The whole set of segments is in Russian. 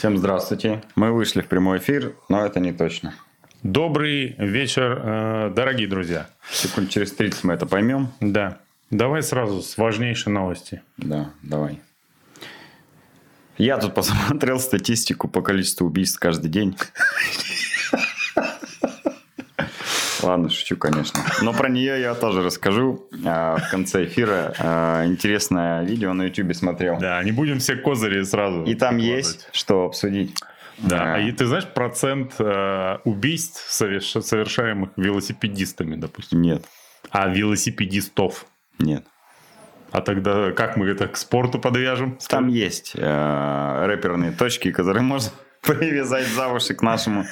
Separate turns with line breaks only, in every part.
Всем здравствуйте. Мы вышли в прямой эфир, но это не точно.
Добрый вечер, э, дорогие друзья.
Секунд через 30 мы это поймем.
Да. Давай сразу с важнейшей новости.
Да, давай. Я тут посмотрел статистику по количеству убийств каждый день. Ладно, шучу, конечно. Но про нее я тоже расскажу а, в конце эфира. А, интересное видео на YouTube смотрел.
Да, не будем все козыри сразу.
И там есть что обсудить.
Да, а. и ты знаешь процент э, убийств, соверш... совершаемых велосипедистами, допустим?
Нет.
А велосипедистов?
Нет.
А тогда как мы это к спорту подвяжем?
Там есть э, рэперные точки, которые можно привязать за уши к нашему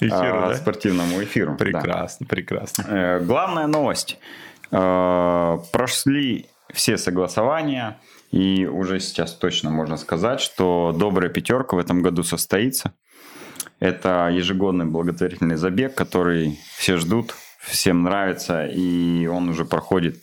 Эфиру, да? спортивному эфиру.
Прекрасно, да. прекрасно.
Э, главная новость. Э, прошли все согласования, и уже сейчас точно можно сказать, что добрая пятерка в этом году состоится. Это ежегодный благотворительный забег, который все ждут, всем нравится, и он уже проходит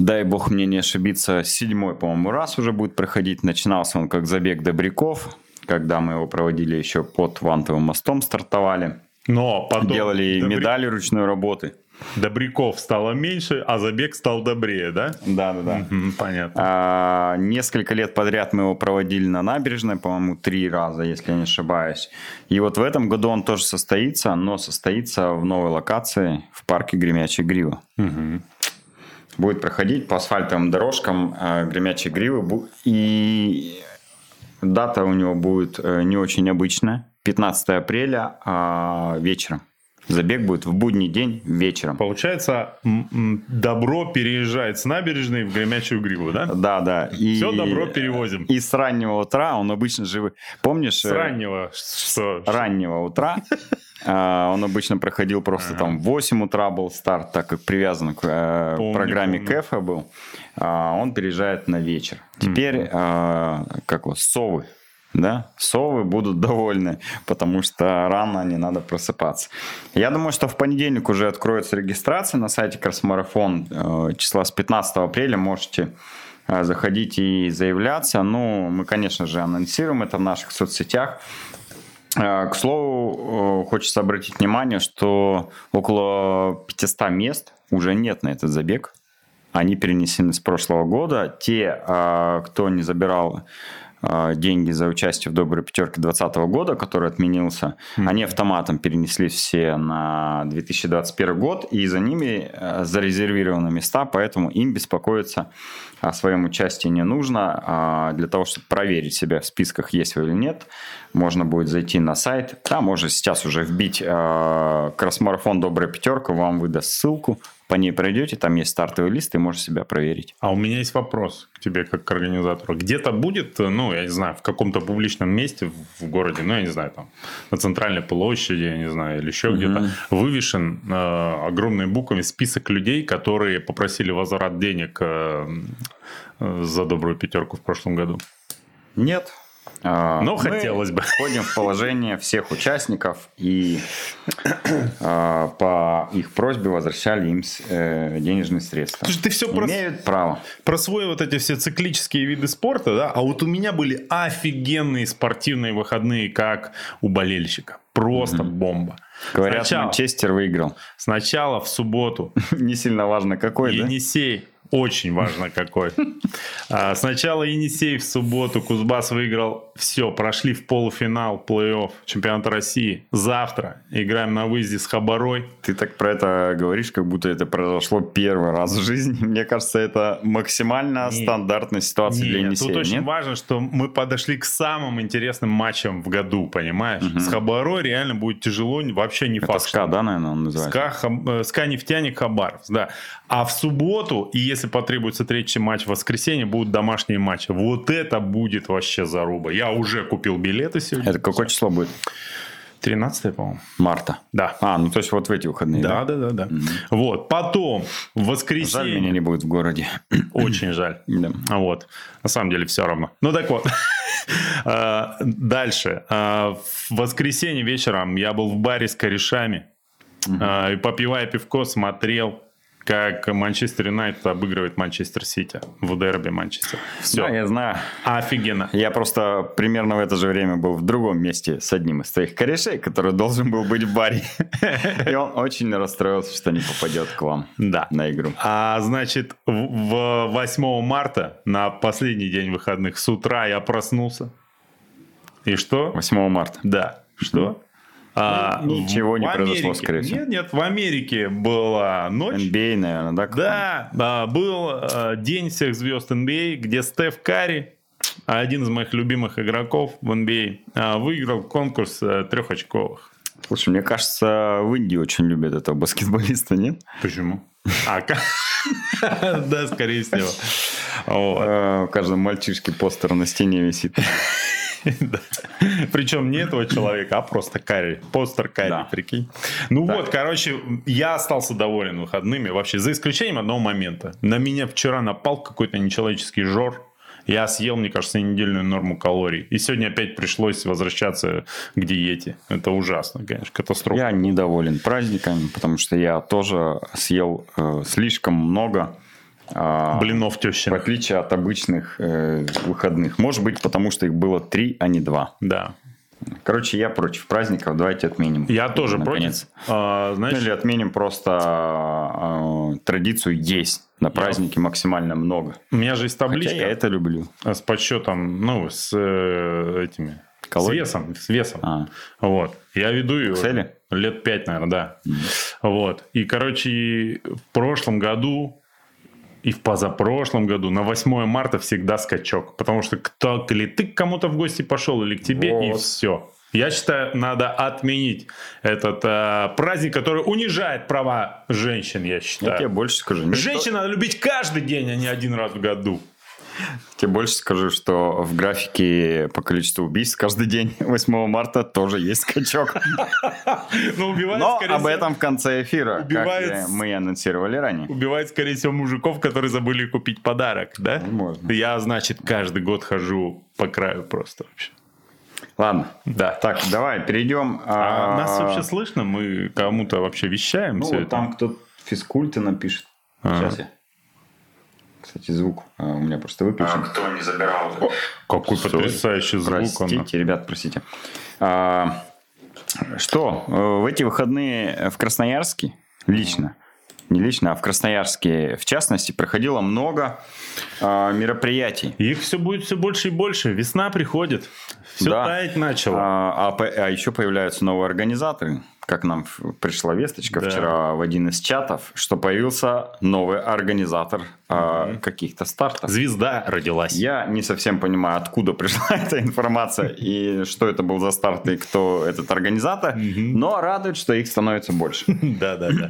дай бог мне не ошибиться, седьмой, по-моему, раз уже будет проходить. Начинался он как забег добряков, когда мы его проводили еще под Вантовым мостом, стартовали.
Но потом...
Делали добря... медали ручной работы.
Добряков стало меньше, а забег стал добрее, да?
Да, да, да.
понятно.
А, несколько лет подряд мы его проводили на набережной, по-моему, три раза, если я не ошибаюсь. И вот в этом году он тоже состоится, но состоится в новой локации в парке Гремячей Грива.
Угу
будет проходить по асфальтовым дорожкам э, гремячей гривы. И дата у него будет э, не очень обычная. 15 апреля э, вечером. Забег будет в будний день вечером.
Получается, добро переезжает с набережной в Гремячую Гриву, да?
Да, да.
И, Все добро перевозим.
И с раннего утра он обычно живы. Помнишь? С
э, раннего что?
Раннего утра а, он обычно проходил просто ага. там в 8 утра был старт, так как привязан к э, помню, программе помню. КЭФа был. А, он переезжает на вечер. Теперь, mm-hmm. как вот, совы да, совы будут довольны, потому что рано не надо просыпаться. Я думаю, что в понедельник уже откроется регистрация на сайте Красмарафон. Э, числа с 15 апреля можете э, заходить и заявляться. Ну, мы, конечно же, анонсируем это в наших соцсетях. Э, к слову, хочется обратить внимание, что около 500 мест уже нет на этот забег. Они перенесены с прошлого года. Те, кто не забирал деньги за участие в доброй пятерке 2020 года, который отменился, mm-hmm. они автоматом перенесли все на 2021 год, и за ними э, зарезервированы места, поэтому им беспокоиться о своем участии не нужно. А для того, чтобы проверить себя в списках есть вы или нет, можно будет зайти на сайт. Там можно сейчас уже вбить э, кросс-марафон «Добрая пятерка», вам выдаст ссылку, по ней пройдете, там есть стартовый лист, и можете себя проверить.
А у меня есть вопрос к тебе, как к организатору. Где-то будет, ну, я не знаю, в каком-то публичном месте в городе, ну, я не знаю, там, на центральной площади, я не знаю, или еще угу. где-то, вывешен э, огромными буквами список людей, которые попросили возврат денег э, э, за добрую пятерку в прошлом году?
Нет,
Но Мы хотелось бы.
Входим в положение всех участников и а, по их просьбе возвращали им э, денежные средства.
Слушай, ты все
Имеют про... право.
Про свои вот эти все циклические виды спорта, да? А вот у меня были офигенные спортивные выходные, как у болельщика. Просто угу. бомба.
Говорят, сначала, Манчестер выиграл.
Сначала в субботу.
Не сильно важно какой,
Енисей очень важно какой. А, сначала Енисей в субботу, Кузбасс выиграл. Все, прошли в полуфинал плей-офф чемпионата России. Завтра играем на выезде с Хабарой.
Ты так про это говоришь, как будто это произошло первый раз в жизни. Мне кажется, это максимально нет, стандартная ситуация нет, для Енисея.
Тут очень нет? важно, что мы подошли к самым интересным матчам в году, понимаешь? Угу. С Хабарой реально будет тяжело, вообще не
факт. Это СКА, да, наверное, он называется?
СКА, э, СКА нефтяник Хабаров, да. А в субботу, и если потребуется третий матч в воскресенье, будут домашние матчи. Вот это будет вообще заруба. Я уже купил билеты сегодня.
Это какое число будет?
13 по-моему.
марта.
Да.
А, ну то есть вот в эти выходные.
Да, да, да, да. да. Mm-hmm. Вот. Потом в воскресенье.
Жаль, меня не будет в городе.
Очень жаль.
Да.
Вот. На самом деле все равно. Ну так вот. А, дальше. А, в воскресенье вечером я был в баре с корешами. А, и попивая пивко, смотрел как Манчестер Юнайтед обыгрывает Манчестер Сити в дерби Манчестер. Все.
Да, я знаю.
Офигенно.
Я просто примерно в это же время был в другом месте с одним из твоих корешей, который должен был быть в баре. И он очень расстроился, что не попадет к вам
Да.
на игру.
А значит, в- в 8 марта, на последний день выходных, с утра я проснулся. И что?
8 марта.
Да. Что? А,
Ничего не
в
произошло,
Америке-
скорее всего.
Нет, нет, в Америке была ночь.
NBA, наверное, да?
Да, да, был э, день всех звезд NBA, где Стеф Карри, один из моих любимых игроков в NBA, э, выиграл конкурс э, трехочковых.
Слушай, мне кажется, в Индии очень любят этого баскетболиста, нет?
Почему? А, да, скорее всего.
Э, У каждого мальчишки постер на стене висит.
Причем не этого человека, а просто Карри. Постер Карри, прикинь. Ну вот, короче, я остался доволен выходными. Вообще, за исключением одного момента. На меня вчера напал какой-то нечеловеческий жор. Я съел, мне кажется, недельную норму калорий. И сегодня опять пришлось возвращаться к диете. Это ужасно, конечно, катастрофа.
Я недоволен праздниками, потому что я тоже съел э, слишком много. А,
Блинов
В
тещина.
отличие от обычных э, выходных. Может быть, потому что их было три, а не два.
Да.
Короче, я против праздников. Давайте отменим.
Я тоже
Наконец.
против. А,
Ну,
знаешь,
Или отменим просто э, традицию есть на праздники максимально много.
у меня же есть
Хотя
табличка.
я это люблю.
А с подсчетом, ну, с э, этими...
Калорий?
С весом, с весом.
А.
Вот. Я веду ее
Excel?
лет пять, наверное, да. Вот. И, короче, в прошлом году и в позапрошлом году на 8 марта всегда скачок. Потому что кто, или ты к кому-то в гости пошел, или к тебе, и
Вот.
все. Я считаю, надо отменить этот э, праздник, который унижает права женщин, я
Я
считаю.
тебе больше скажу. никто-
Женщин надо любить каждый день, а не один раз в году.
Тебе больше скажу, что в графике по количеству убийств каждый день 8 марта тоже есть скачок.
Но убивает,
Но об этом в конце эфира,
убивает
как мы анонсировали ранее.
убивает, скорее всего, мужиков, которые забыли купить подарок, да?
Возможно.
Я, значит, каждый год хожу по краю просто вообще.
Ладно,
Да.
так, давай перейдем.
А нас вообще слышно? Мы кому-то вообще вещаем
Ну,
все
вот
это?
там кто физкульты напишет.
А.
Сейчас я. Кстати, звук а, у меня просто выключен.
Кто не забирал?
Какой
Всё.
потрясающий звук.
Простите,
он.
ребят, простите. А, что, э, в эти выходные в Красноярске лично, не лично, а в Красноярске в частности, проходило много а, мероприятий.
Их все будет все больше и больше. Весна приходит. Все
Да.
таять начало.
А, а а еще появляются новые организаторы. Как нам пришла весточка
Да.
вчера в один из чатов, что появился новый организатор а, каких-то стартов.
Звезда родилась.
Я не совсем понимаю, откуда пришла эта информация и что это был за старт и кто этот организатор, но радует, что их становится больше.
Да, да, да.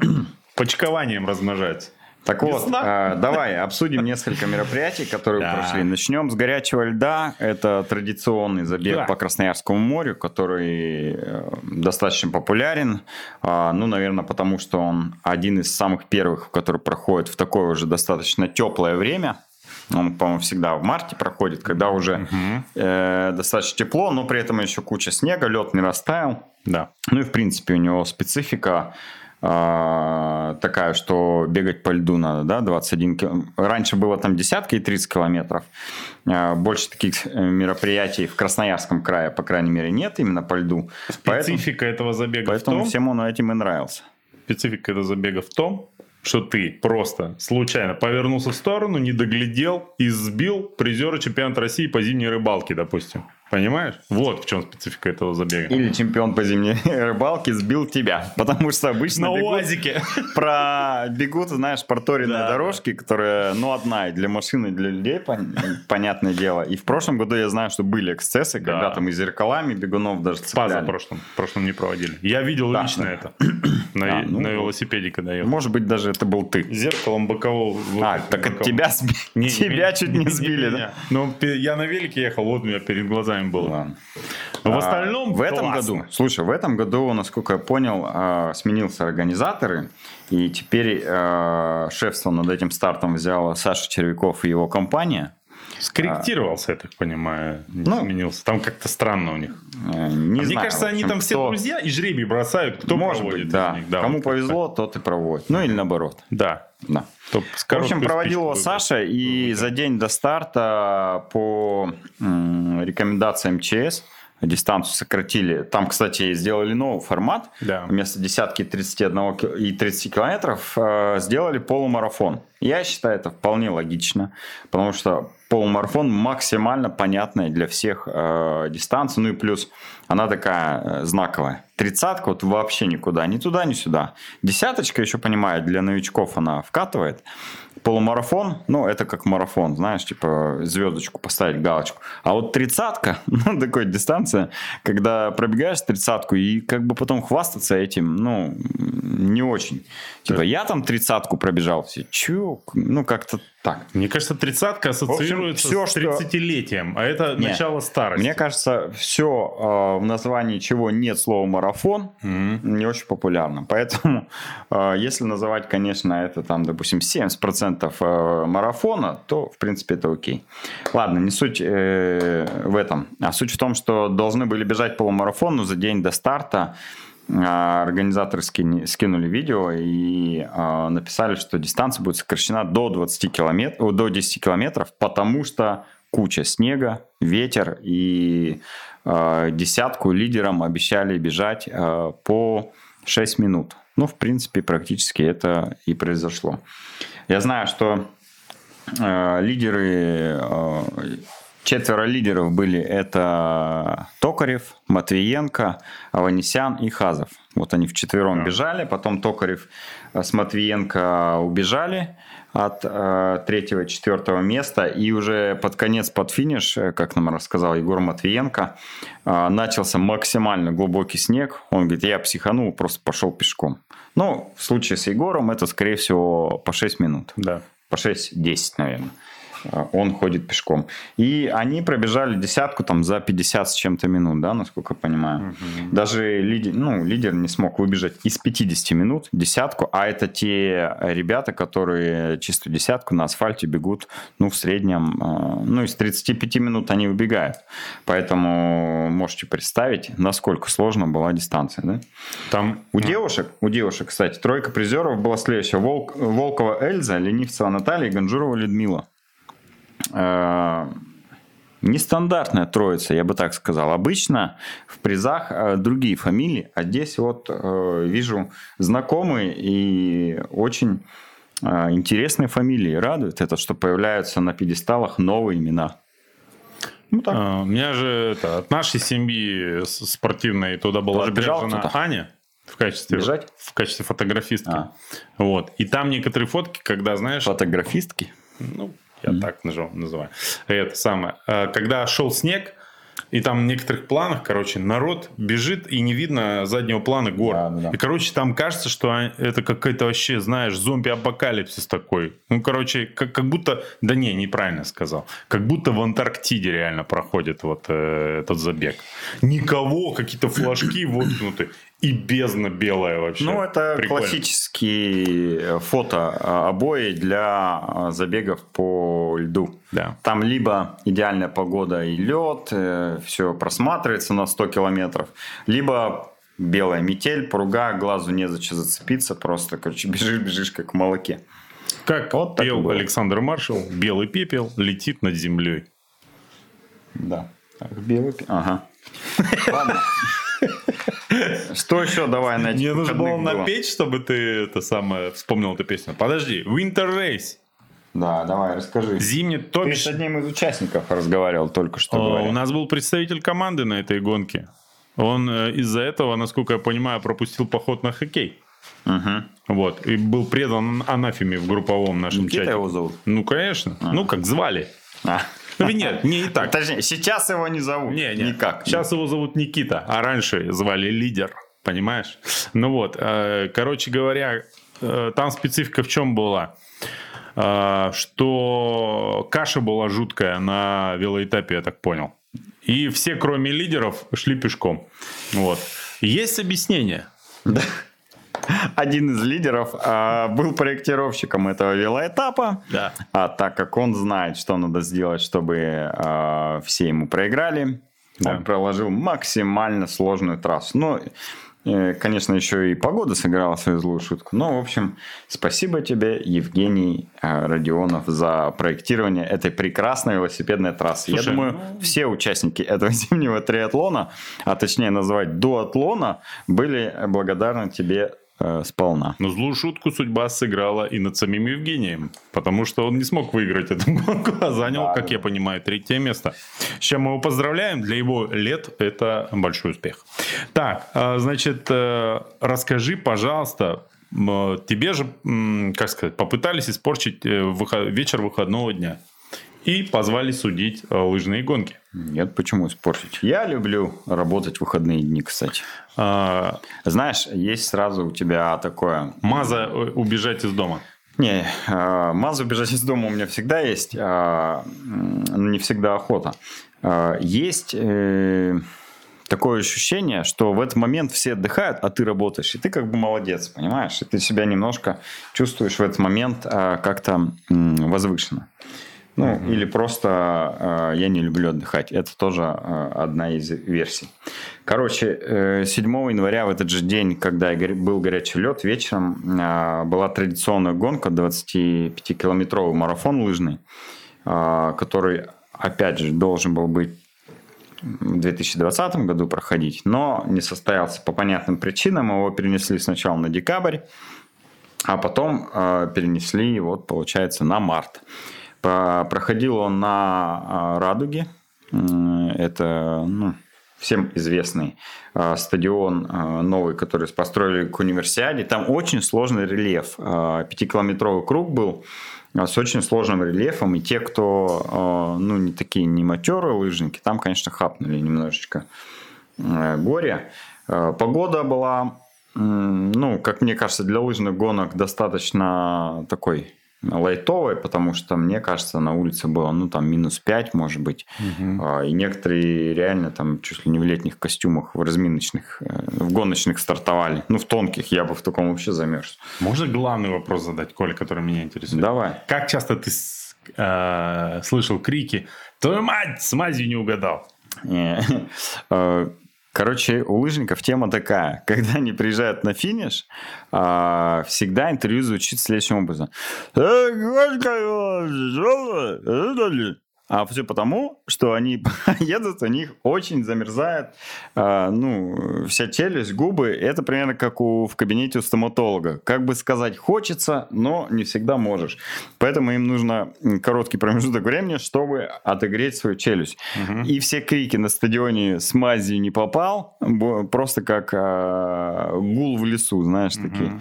Почкованием размножается.
Так вот, э, давай обсудим несколько мероприятий, которые
Да.
прошли. Начнем с горячего льда. Это традиционный забег
Да.
по Красноярскому морю, который э, достаточно популярен. А, Ну, наверное, потому что он один из самых первых, который проходит в такое уже достаточно теплое время. Он, по-моему, всегда в марте проходит, когда уже э, достаточно тепло, но при этом еще куча снега, лед не растаял.
Да.
Ну и в принципе у него специфика такая, что бегать по льду надо, да, 21 кил- Раньше было там десятки и 30 километров. А, Больше таких э, мероприятий в Красноярском крае, по крайней мере, нет именно по льду. Поэтому,
Специфика этого забега
поэтому
в том,
всем он этим и нравился.
специфика этого забега в том, что ты просто случайно повернулся в сторону, не доглядел и сбил призера чемпионата России по зимней рыбалке, допустим. Понимаешь? Вот в чем специфика этого забега.
Или чемпион по зимней рыбалке сбил тебя, потому что обычно
На
бегут,
УАЗике.
про бегут, знаешь, проторенные
Да,
дорожки, которые, ну, одна и для машин, и для людей, пон- понятное дело. И в прошлом году я знаю, что были эксцессы,
Да.
когда там и зеркалами бегунов даже цепляли.
Паза прошлом. В прошлом не проводили. Я видел
Да,
лично
да.
это. На,
А, ну
на велосипеде, когда ехал.
Может быть, даже это был ты.
Зеркалом бокового.
А, так от
боковым.
тебя, сби-
Не, не
тебя
меня,
чуть не
не
сбили, да?
меня. Ну, я на велике ехал, вот у меня перед глазами было.
Ладно.
В
А,
остальном
в этом
классно.
году, слушай, в этом году, насколько я понял, а, сменился организаторы, и теперь а, шефство над этим стартом взял Саша Червяков и его компания.
Скорректировался, я так понимаю, не ну, изменился. Там как-то странно у них.
Э, не
а
знаю,
мне кажется, общем, они там все кто... друзья и жребий бросают, кто
Может
проводит.
Быть, да. да. Кому вот повезло, как тот и проводит. Ну или наоборот.
Да.
Да. Топ в общем, проводил его Саша, и за день до старта по рекомендациям ЧС дистанцию сократили. Там, кстати, сделали новый формат.
Да.
Вместо десятки 31 и 30 километров э, сделали полумарафон. Я считаю, это вполне логично, потому что полумарафон максимально понятная для всех э, дистанция. Ну и плюс она такая э, знаковая. Тридцатка вот вообще никуда, ни туда, ни сюда. Десяточка, еще понимаю, для новичков она вкатывает. Полумарафон, ну, это как марафон, знаешь, типа звездочку поставить, галочку. А вот тридцатка, ну, такой дистанция, когда пробегаешь тридцатку и как бы потом хвастаться этим, ну, не очень. Типа, я там тридцатку пробежал, все, чё, ну, как-то так.
Мне кажется, тридцатка ассоциируется общем, все, с 30-летием, что... а это нет, начало старости.
Мне кажется, все э, в названии чего нет слова марафон, mm-hmm. не очень популярно. Поэтому, э, если называть, конечно, это там, допустим, 70% э, марафона, то, в принципе, это окей. Ладно, не суть э, в этом. А суть в том, что должны были бежать полумарафон, но за день до старта организаторы скини, скинули видео и э, написали, что дистанция будет сокращена до 20 километров, до 10 километров, потому что куча снега, ветер и э, десятку лидерам обещали бежать э, по 6 минут. Ну, в принципе, практически это и произошло. Я знаю, что э, лидеры э, Четверо лидеров были это Токарев, Матвиенко, Аванесян и Хазов. Вот они вчетвером да. бежали, потом Токарев с Матвиенко убежали от э, третьего, четвертого места. И уже под конец, под финиш, э, как нам рассказал Егор Матвиенко, э, начался максимально глубокий снег. Он говорит, я психанул, просто пошел пешком. Ну, в случае с Егором это, скорее всего, по 6 минут.
Да.
По 6-10, наверное. А, он ходит пешком. И они пробежали десятку там за 50 с чем-то минут, да, насколько я понимаю. Угу. Даже лидер, ну, лидер не смог выбежать из 50 минут десятку, а это те ребята, которые чистую десятку на асфальте бегут, ну, в среднем, а, ну, из 35 минут они убегают. Поэтому можете представить, насколько сложно была дистанция, да? Там... У девушек, у девушек, кстати, тройка призеров была следующая. Волк, Волкова Эльза, Ленивцева Наталья, Ганжурова Людмила. Э, нестандартная троица, я бы так сказал. Обычно в призах э, другие фамилии, а здесь вот э, вижу знакомые и очень интересные фамилии. Радует это, что появляются на пьедесталах новые имена.
Ну, так. А, у меня же это, от нашей семьи спортивной туда была
жена
Аня в качестве,
Бежать?
в качестве фотографистки. А. Вот. И там некоторые фотки, когда, знаешь...
Фотографистки?
Ну, я mm-hmm. так называю. Это самое. А, когда шел снег, и там в некоторых планах, короче, народ бежит, и не видно заднего плана гор. Да, да, да. И, короче, там кажется, что это какой-то вообще, знаешь, зомби-апокалипсис такой. Ну, короче, как, как будто... Да не, неправильно сказал. Как будто в Антарктиде реально проходит вот э, этот забег. Никого, какие-то флажки воткнуты и бездна белая вообще.
Ну, это Прикольно. классические фото а, обои для а, забегов по льду.
Да.
Там либо идеальная погода и лед, э, все просматривается на 100 километров, либо белая метель, пруга, глазу не зачем зацепиться, просто, короче, бежишь, бежишь, как в молоке.
Как вот пел Александр Маршал, белый пепел летит над землей.
Да. Белый пепел. Ага. Ладно. Что еще давай
найти? Мне нужно было напеть, чтобы ты это самое вспомнил эту песню. Подожди, Winter Race.
Да, давай, расскажи.
Зимний
то Ты с одним из участников разговаривал только что.
О, у нас был представитель команды на этой гонке. Он э, из-за этого, насколько я понимаю, пропустил поход на хоккей.
Угу.
Вот. И был предан анафеме в групповом нашем
Никита
чате.
его зовут?
Ну, конечно. А. Ну, как звали.
А.
Или нет, не и так.
Точнее, сейчас его не зовут.
Не, не. Никак. Сейчас его зовут Никита, а раньше звали Лидер. Понимаешь? Ну вот, э, короче говоря, э, там специфика в чем была? Э, что каша была жуткая на велоэтапе, я так понял. И все, кроме лидеров, шли пешком. Вот. Есть объяснение.
Да. Один из лидеров а, был проектировщиком этого велоэтапа.
Да.
А так как он знает, что надо сделать, чтобы а, все ему проиграли,
Да.
он проложил максимально сложную трассу. Ну, э, конечно, еще и погода сыграла свою злую шутку. Но, в общем, спасибо тебе, Евгений э, Родионов, за проектирование этой прекрасной велосипедной трассы.
Слушай,
Я думаю,
ну-
все участники этого зимнего триатлона, а точнее назвать дуатлона, были благодарны тебе э, сполна.
Но злую шутку судьба сыграла и над самим Евгением, потому что он не смог выиграть эту гонку, а занял,
Да,
как я понимаю, третье место. С чем мы его поздравляем. Для его лет это большой успех. Так, а, значит, э, расскажи, пожалуйста, тебе же, как сказать, попытались испортить э, выход- вечер выходного дня и позвали судить э, лыжные гонки.
Нет, почему испортить? Я люблю работать в выходные дни, кстати.
А,
Знаешь, есть сразу у тебя такое...
Маза э, убежать из дома.
Не, э, Мазу бежать из дома у меня всегда есть, а, но не всегда охота. А, Есть э, такое ощущение, что в этот момент все отдыхают, а ты работаешь, и ты как бы молодец, понимаешь? И ты себя немножко чувствуешь в этот момент а, как-то возвышенно. Ну, или просто э, я не люблю отдыхать. Это тоже э, одна из версий. Короче, э, 7 января, в этот же день, когда был горячий лед, вечером э, была традиционная гонка, 25-километровый марафон лыжный, э, который, опять же, должен был быть в 2020 году проходить, но не состоялся по понятным причинам. Его перенесли сначала на декабрь, а потом э, перенесли, вот, получается, на март. Проходил он на э, Радуге. Это ну, всем известный э, стадион э, новый, который построили к универсиаде. Там очень сложный рельеф. Пятикилометровый круг был с очень сложным рельефом. И те, кто ну, не такие не матерые лыжники, там, конечно, хапнули немножечко э, горе. Погода была, ну, как мне кажется, для лыжных гонок достаточно такой лайтовой, потому что, мне кажется, на улице было, ну, там, минус 5, может быть. А, И некоторые реально там чуть ли не в летних костюмах, в разминочных, э, в гоночных стартовали. Ну, в тонких, я бы в таком вообще замерз.
Можно главный вопрос задать, Коля, который меня интересует?
Давай.
Как часто ты э, слышал крики «Твою мать, с мазью не угадал»?
Короче, у лыжников тема такая. Когда они приезжают на финиш, а, всегда интервью звучит следующим образом. «Э, э, А все потому, что они едут, у них очень замерзает, а, ну, вся челюсть, губы. Это примерно как у, в кабинете у стоматолога. Как бы сказать хочется, но не всегда можешь. Поэтому им нужно короткий промежуток времени, чтобы отогреть свою челюсть. И все крики на стадионе с мазью не попал, просто как а, гул в лесу, знаешь, такие.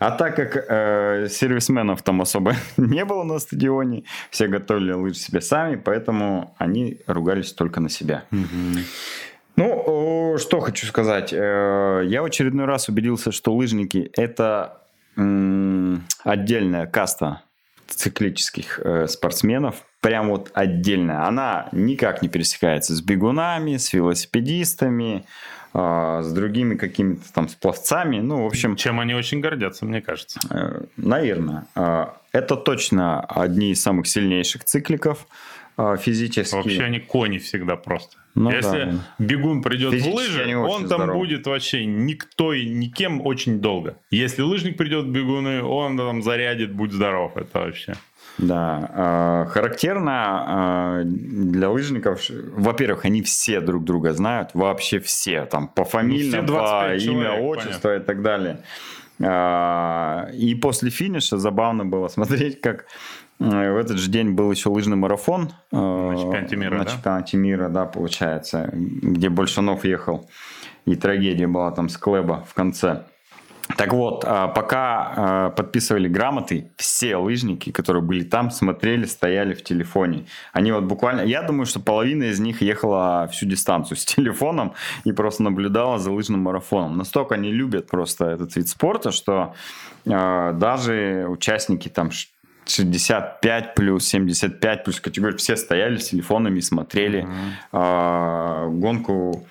А так как э, сервисменов там особо не было на стадионе, все готовили лыжи себе сами, поэтому они ругались только на себя. Ну, что хочу сказать. Э, Я в очередной раз убедился, что лыжники – это отдельная каста циклических э, спортсменов. Прям вот отдельная. Она никак не пересекается с бегунами, с велосипедистами, а, с другими какими-то там сплавцами. Ну, в общем,
Чем они очень гордятся, мне кажется.
Э, Наверное. Э, Это точно одни из самых сильнейших цикликов э, физически.
Вообще они кони всегда просто.
Ну
Если
да.
бегун придет в
Физически они
лыжи, он там
здоровы.
будет вообще никто и никем очень долго. Если лыжник придет в бегуны, он там зарядит, будь здоров. Это вообще.
Да. э, Характерно э, для лыжников, во-первых, они все друг друга знают, вообще все, там, по фамилиям,
Ну,
по
25
имя,
человек,
отчество и так далее. А, И после финиша забавно было смотреть, как э, в этот же день был еще лыжный марафон. э,
На чемпионате мира,
На
да?
чемпионате мира, да, получается, где Большанов ехал. И трагедия была там с Клеба в конце. Так вот, а, пока а, подписывали грамоты, все лыжники, которые были там, смотрели, стояли в телефоне. Они вот буквально... Я думаю, что половина из них ехала всю дистанцию с телефоном и просто наблюдала за лыжным марафоном. Настолько они любят просто этот вид спорта, что а, даже участники там ш- 65 плюс, 75 плюс категории, все стояли с телефонами и смотрели а, гонку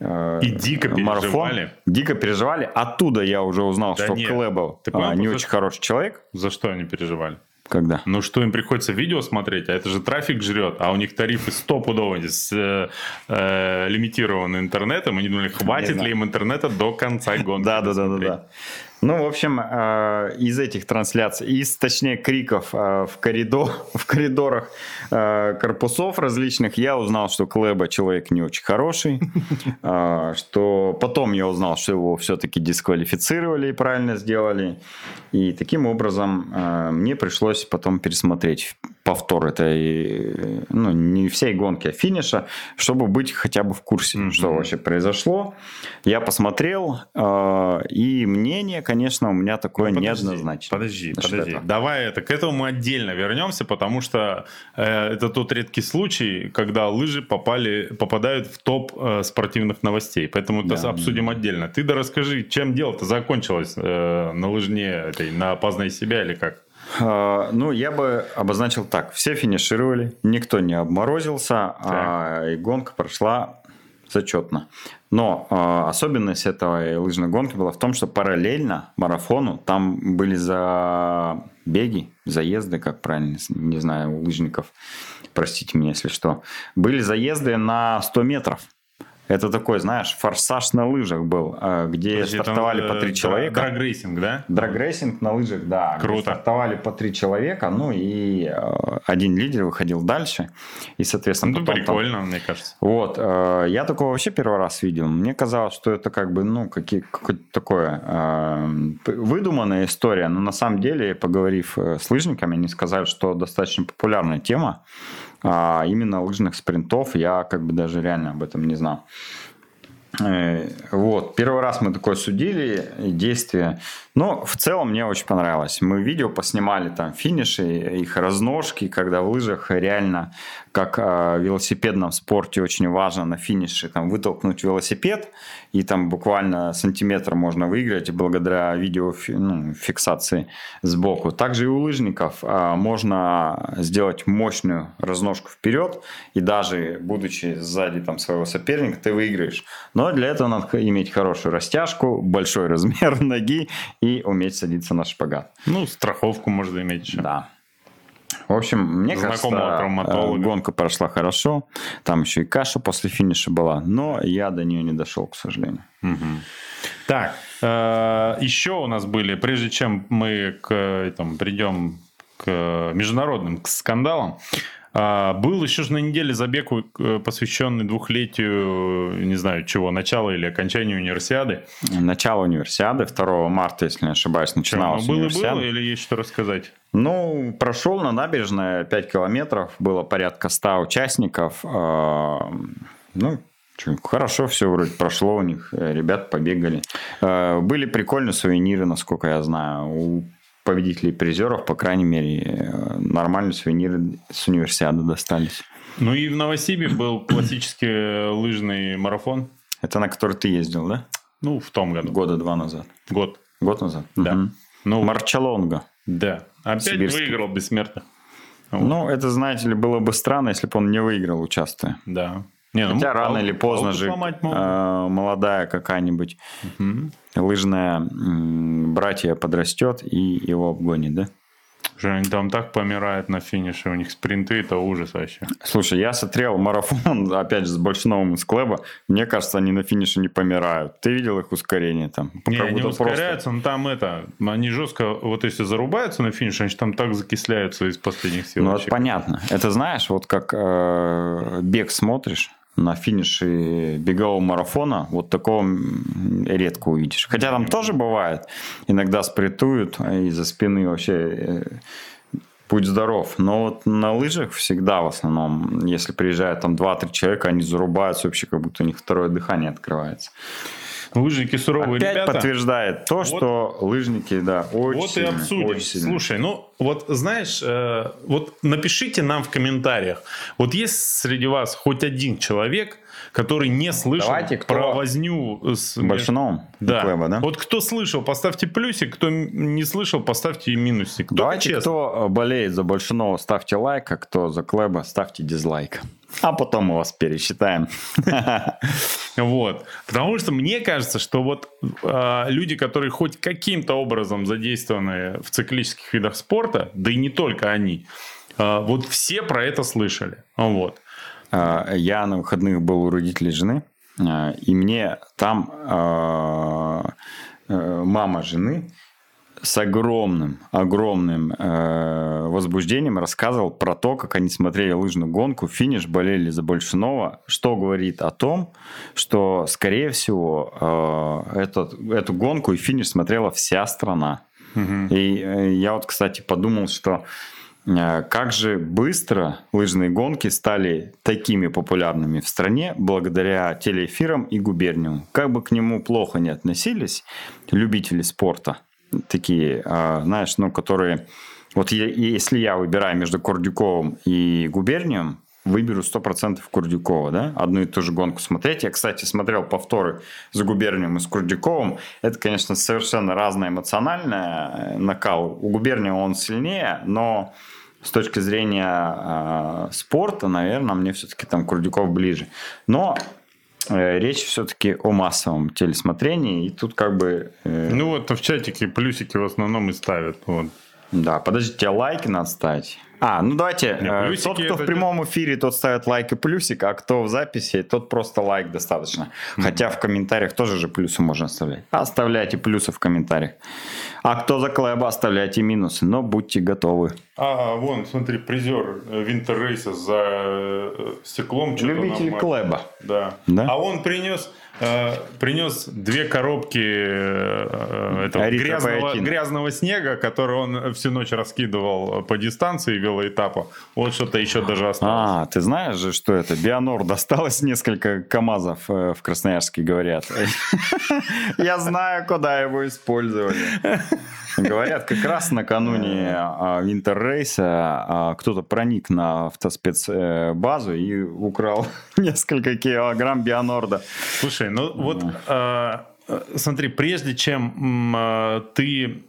э, и дико марафон.
Дико переживали. Оттуда я уже узнал, да что нет. Клэбл а, не очень хороший человек.
За что они переживали?
Когда?
Ну, что им приходится видео смотреть, а это же трафик жрет, а у них тарифы стопудово с э, э, лимитированы интернетом, они думали, хватит ли им интернета до конца гонки.
Да, да, да, да, да. Ну, в общем, э, из этих трансляций, из, точнее, криков э, в, коридор, в коридорах э, корпусов различных, я узнал, что Клэба человек не очень хороший, что потом я узнал, что его все-таки дисквалифицировали и правильно сделали. И таким образом мне пришлось потом пересмотреть повтор этой, ну, не всей гонки, а финиша, чтобы быть хотя бы в курсе, mm-hmm. что вообще произошло. Я посмотрел, и мнение, конечно, у меня такое ну, неоднозначное.
Подожди, подожди. Это. Давай это, к этому мы отдельно вернемся, потому что э, это тот редкий случай, когда лыжи попали, попадают в топ э, спортивных новостей. Поэтому да. это обсудим отдельно. Ты да расскажи, чем дело-то закончилось э, на лыжне этой, на познай себя или как?
Uh, ну, я бы обозначил так. Все финишировали, никто не обморозился, а и гонка прошла зачетно. Но э, особенность этого лыжной гонки была в том, что параллельно марафону там были за беги, заезды, как правильно, не знаю, у лыжников, простите меня, если что, были заезды на 100 метров. Это такой, знаешь, форсаж на лыжах был, э, где Подожди, стартовали там, по три человека.
Драгрейсинг, да?
Драгрейсинг на лыжах, да.
Круто.
Стартовали по три человека, ну и э, один лидер выходил дальше. И, соответственно,
ну, прикольно, там... мне кажется.
Вот. Э, я такого вообще первый раз видел. Мне казалось, что это как бы, ну, какие, какое-то такое выдуманная история. Но на самом деле, поговорив с лыжниками, они сказали, что достаточно популярная тема а именно лыжных спринтов я как бы даже реально об этом не знал. Э, вот, первый раз мы такое судили, действия. Но в целом мне очень понравилось. Мы видео поснимали там финиши, их разножки, когда в лыжах реально, как в велосипедном спорте, очень важно на финише там вытолкнуть велосипед, и там буквально сантиметр можно выиграть благодаря видео ну, сбоку. Также и у лыжников а, можно сделать мощную разножку вперед, и даже будучи сзади там своего соперника, ты выиграешь. Но для этого надо иметь хорошую растяжку, большой размер ноги и уметь садиться на шпагат.
Ну, страховку можно иметь еще.
Да. В общем, мне Знакомого кажется, э, гонка прошла хорошо. Там еще и каша после финиша была, но я до нее не дошел, к сожалению.
Угу. Так, э, еще у нас были, прежде чем мы к, там, придем к международным к скандалам, а, был еще же на неделе забег, э, посвященный двухлетию, не знаю чего, начала или окончания универсиады.
Начало универсиады, 2 марта, если не ошибаюсь, начиналось
ну, было, было или есть что рассказать?
Ну, прошел на набережной 5 километров, было порядка 100 участников. А, ну, Хорошо все вроде прошло у них, э, ребят побегали. Э, были прикольные сувениры, насколько я знаю. У победителей призеров, по крайней мере, э, нормальные сувениры с универсиады достались.
Ну и в Новосибе был классический лыжный марафон.
Это на который ты ездил, да?
Ну, в том году.
Года два назад.
Год.
Год назад?
Да. Угу.
Ну, Марчалонга.
Да. Опять Сибирский. выиграл бессмертных.
Вот. Ну, это, знаете ли, было бы странно, если бы он не выиграл, участвуя.
Да.
Не, ну, Хотя рано или поздно же э, молодая какая-нибудь угу. лыжная братья подрастет и его обгонит, да?
Что они там так помирают на финише, у них спринты, это ужас вообще.
Слушай, я смотрел марафон, опять же, с Большновым из Клэба, мне кажется, они на финише не помирают. Ты видел их ускорение там?
Не, они ускоряются, просто... но там это, они жестко, вот если зарубаются на финише, они там так закисляются из последних сил.
Ну, это понятно. Это знаешь, вот как э, бег смотришь, на финише бегового марафона вот такого редко увидишь. Хотя там тоже бывает. Иногда спрятуют из-за спины вообще э, путь здоров. Но вот на лыжах всегда в основном, если приезжают там 2-3 человека, они зарубаются вообще, как будто у них второе дыхание открывается.
Лыжники суровые
Опять
ребята.
подтверждает то, вот, что лыжники, да, очень
Вот и обсудим. Очень. Слушай, ну, вот знаешь, э, вот напишите нам в комментариях, вот есть среди вас хоть один человек, который не слышал
Давайте, кто
про возню с
Большиновым
Да.
Клэба, да?
Вот кто слышал, поставьте плюсик, кто не слышал, поставьте минусик. Только
Давайте,
честно.
кто болеет за Большинова, ставьте лайк, а кто за Клэба, ставьте дизлайк. А потом мы вас пересчитаем.
Вот. Потому что мне кажется, что вот э, люди, которые хоть каким-то образом задействованы в циклических видах спорта, да и не только они, э, вот все про это слышали. Вот.
А, Я на выходных был у родителей жены, а, и мне там а, мама жены с огромным, огромным э, возбуждением рассказывал про то, как они смотрели лыжную гонку, финиш, болели за Большинова, что говорит о том, что, скорее всего, э, этот, эту гонку и финиш смотрела вся страна. И э, я вот, кстати, подумал, что э, как же быстро лыжные гонки стали такими популярными в стране благодаря телеэфирам и губерниум. Как бы к нему плохо не относились любители спорта, такие, а, знаешь, ну, которые... Вот если я выбираю между Курдюковым и губернием, выберу 100% Курдюкова, да, одну и ту же гонку смотреть. Я, кстати, смотрел повторы с Губернием и с Курдюковым. Это, конечно, совершенно разное эмоциональное э, накал. У Губерниева он сильнее, но с точки зрения э, спорта, наверное, мне все-таки там Курдюков ближе. Но э, речь все-таки о массовом телесмотрении, и тут как бы... э,
Ну вот в чатике плюсики в основном и ставят. Вот.
Да, подождите, а лайки надо ставить. А, ну давайте,
Не,
э, тот, кто
это-
в прямом эфире, тот ставит лайк и плюсик, а кто в записи, тот просто лайк достаточно. Хотя в комментариях тоже же плюсы можно оставлять. Оставляйте плюсы в комментариях. А кто за Клэба, оставляйте минусы, но будьте готовы.
А, вон, смотри, призер Винтер Рейса за э, стеклом.
Любитель
нам-
Клэба.
Да.
Да?
А он принес, э, принес две коробки э, этого грязного, грязного снега, который он всю ночь раскидывал по дистанции велоэтапа. Вот что-то еще даже осталось.
А, ты знаешь же, что это? Бионор досталось несколько КАМАЗов э, в Красноярске, говорят. Я знаю, куда его использовали. Говорят, как раз накануне а, Винтеррейса а, кто-то проник на автоспецбазу и украл несколько килограмм Бионорда.
Слушай, ну вот э, э, смотри, прежде чем э, ты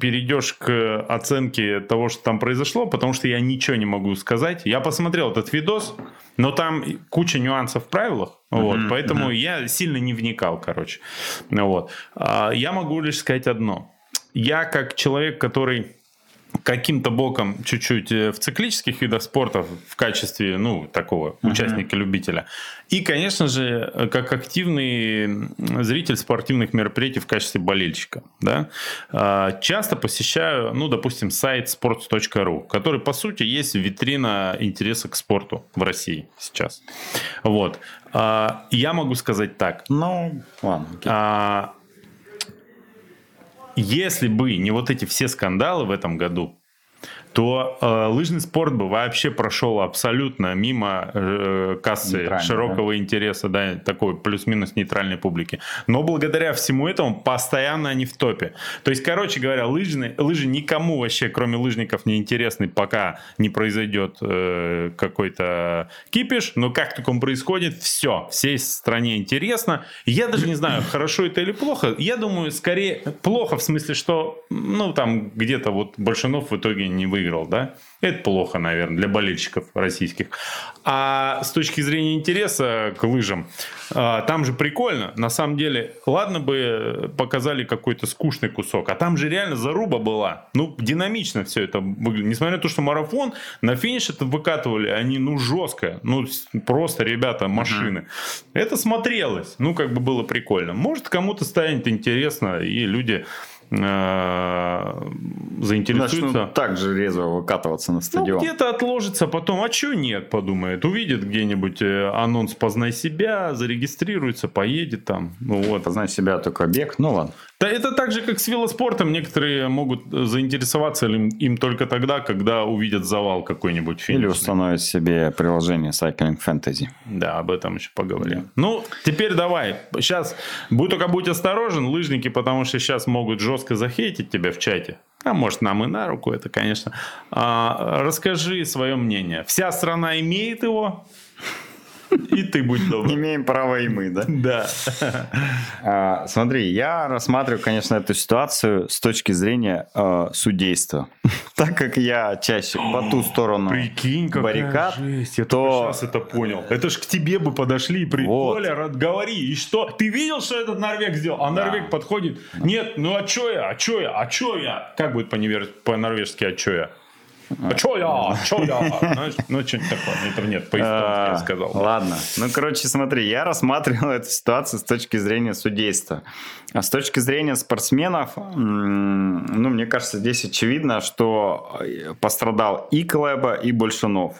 перейдешь к оценке того, что там произошло, потому что я ничего не могу сказать. Я посмотрел этот видос, но там куча нюансов в правилах, вот, поэтому я сильно не вникал, короче. Вот. А, Я могу лишь сказать одно. Я как человек, который каким-то боком чуть-чуть э, в циклических видах спорта в качестве, ну, такого участника-любителя. И, конечно же, э, как активный зритель спортивных мероприятий в качестве болельщика. Да? А, Часто посещаю, ну, допустим, сайт sports.ru, который, по сути, есть витрина интереса к спорту в России сейчас. Вот. А, Я могу сказать так.
Ну, ладно. окей.
Если бы не вот эти все скандалы в этом году, то э, лыжный спорт бы вообще прошел абсолютно мимо э, кассы широкого интереса, да, такой плюс-минус нейтральной публики. Но благодаря всему этому постоянно они в топе. То есть, короче говоря, лыжные, лыжи никому вообще, кроме лыжников, не интересны, пока не произойдет э, какой-то кипиш. Но как только он происходит, все, всей стране интересно. Я даже не знаю, хорошо это или плохо. Я думаю, скорее плохо в смысле, что, ну, там где-то вот Большинов в итоге не выиграл, да? Это плохо, наверное, для болельщиков российских. А с точки зрения интереса к лыжам, а, там же прикольно. На самом деле, ладно бы показали какой-то скучный кусок, а там же реально заруба была. Ну, динамично все это выглядит. Несмотря на то, что марафон, на финиш это выкатывали они, ну, жестко. Ну, просто, ребята, машины. Это смотрелось. Ну, как бы было прикольно. Может, кому-то станет интересно, и люди заинтересуются.
Начнут так же резво выкатываться на
Ну,
стадион.
где-то отложится потом, а что нет, подумает. Увидит где-нибудь э, анонс «Познай себя», зарегистрируется, поедет там. Ну, вот.
Познать себя только бег. Ну ладно.
Да это так же, как с велоспортом. Некоторые могут э, заинтересоваться им, им только тогда, когда увидят завал какой-нибудь
Или
финишный.
установить себе приложение Cycling Fantasy.
Да, об этом еще поговорим. Ну, теперь давай. Сейчас, будь только будь осторожен, лыжники, потому что сейчас могут жестко захейтить тебя в чате. А может, нам и на руку это, конечно. А, расскажи свое мнение. Вся страна имеет его? И ты будь добр.
Имеем право и мы, да?
Да.
А, смотри, я рассматриваю, конечно, эту ситуацию с точки зрения э, судейства. так как я чаще по ту сторону
Прикинь,
баррикад,
жесть. Я
то...
сейчас это понял. Это ж к тебе бы подошли и при...
Вот.
Оля, говори, и что? Ты видел, что этот Норвег сделал? А
Да.
Норвег подходит. Нет, ну а чё я? А чё я? А чё я? Как будет по-норвежски «а чё я»? А чё я? Чё я? Ну что-нибудь такое. Это нет, по-эстонски я
А,
сказал.
Ладно. Ну, короче, смотри, я рассматривал эту ситуацию с точки зрения судейства. А с точки зрения спортсменов, ну, мне кажется, здесь очевидно, что э, пострадал и Клэба, и Большунов.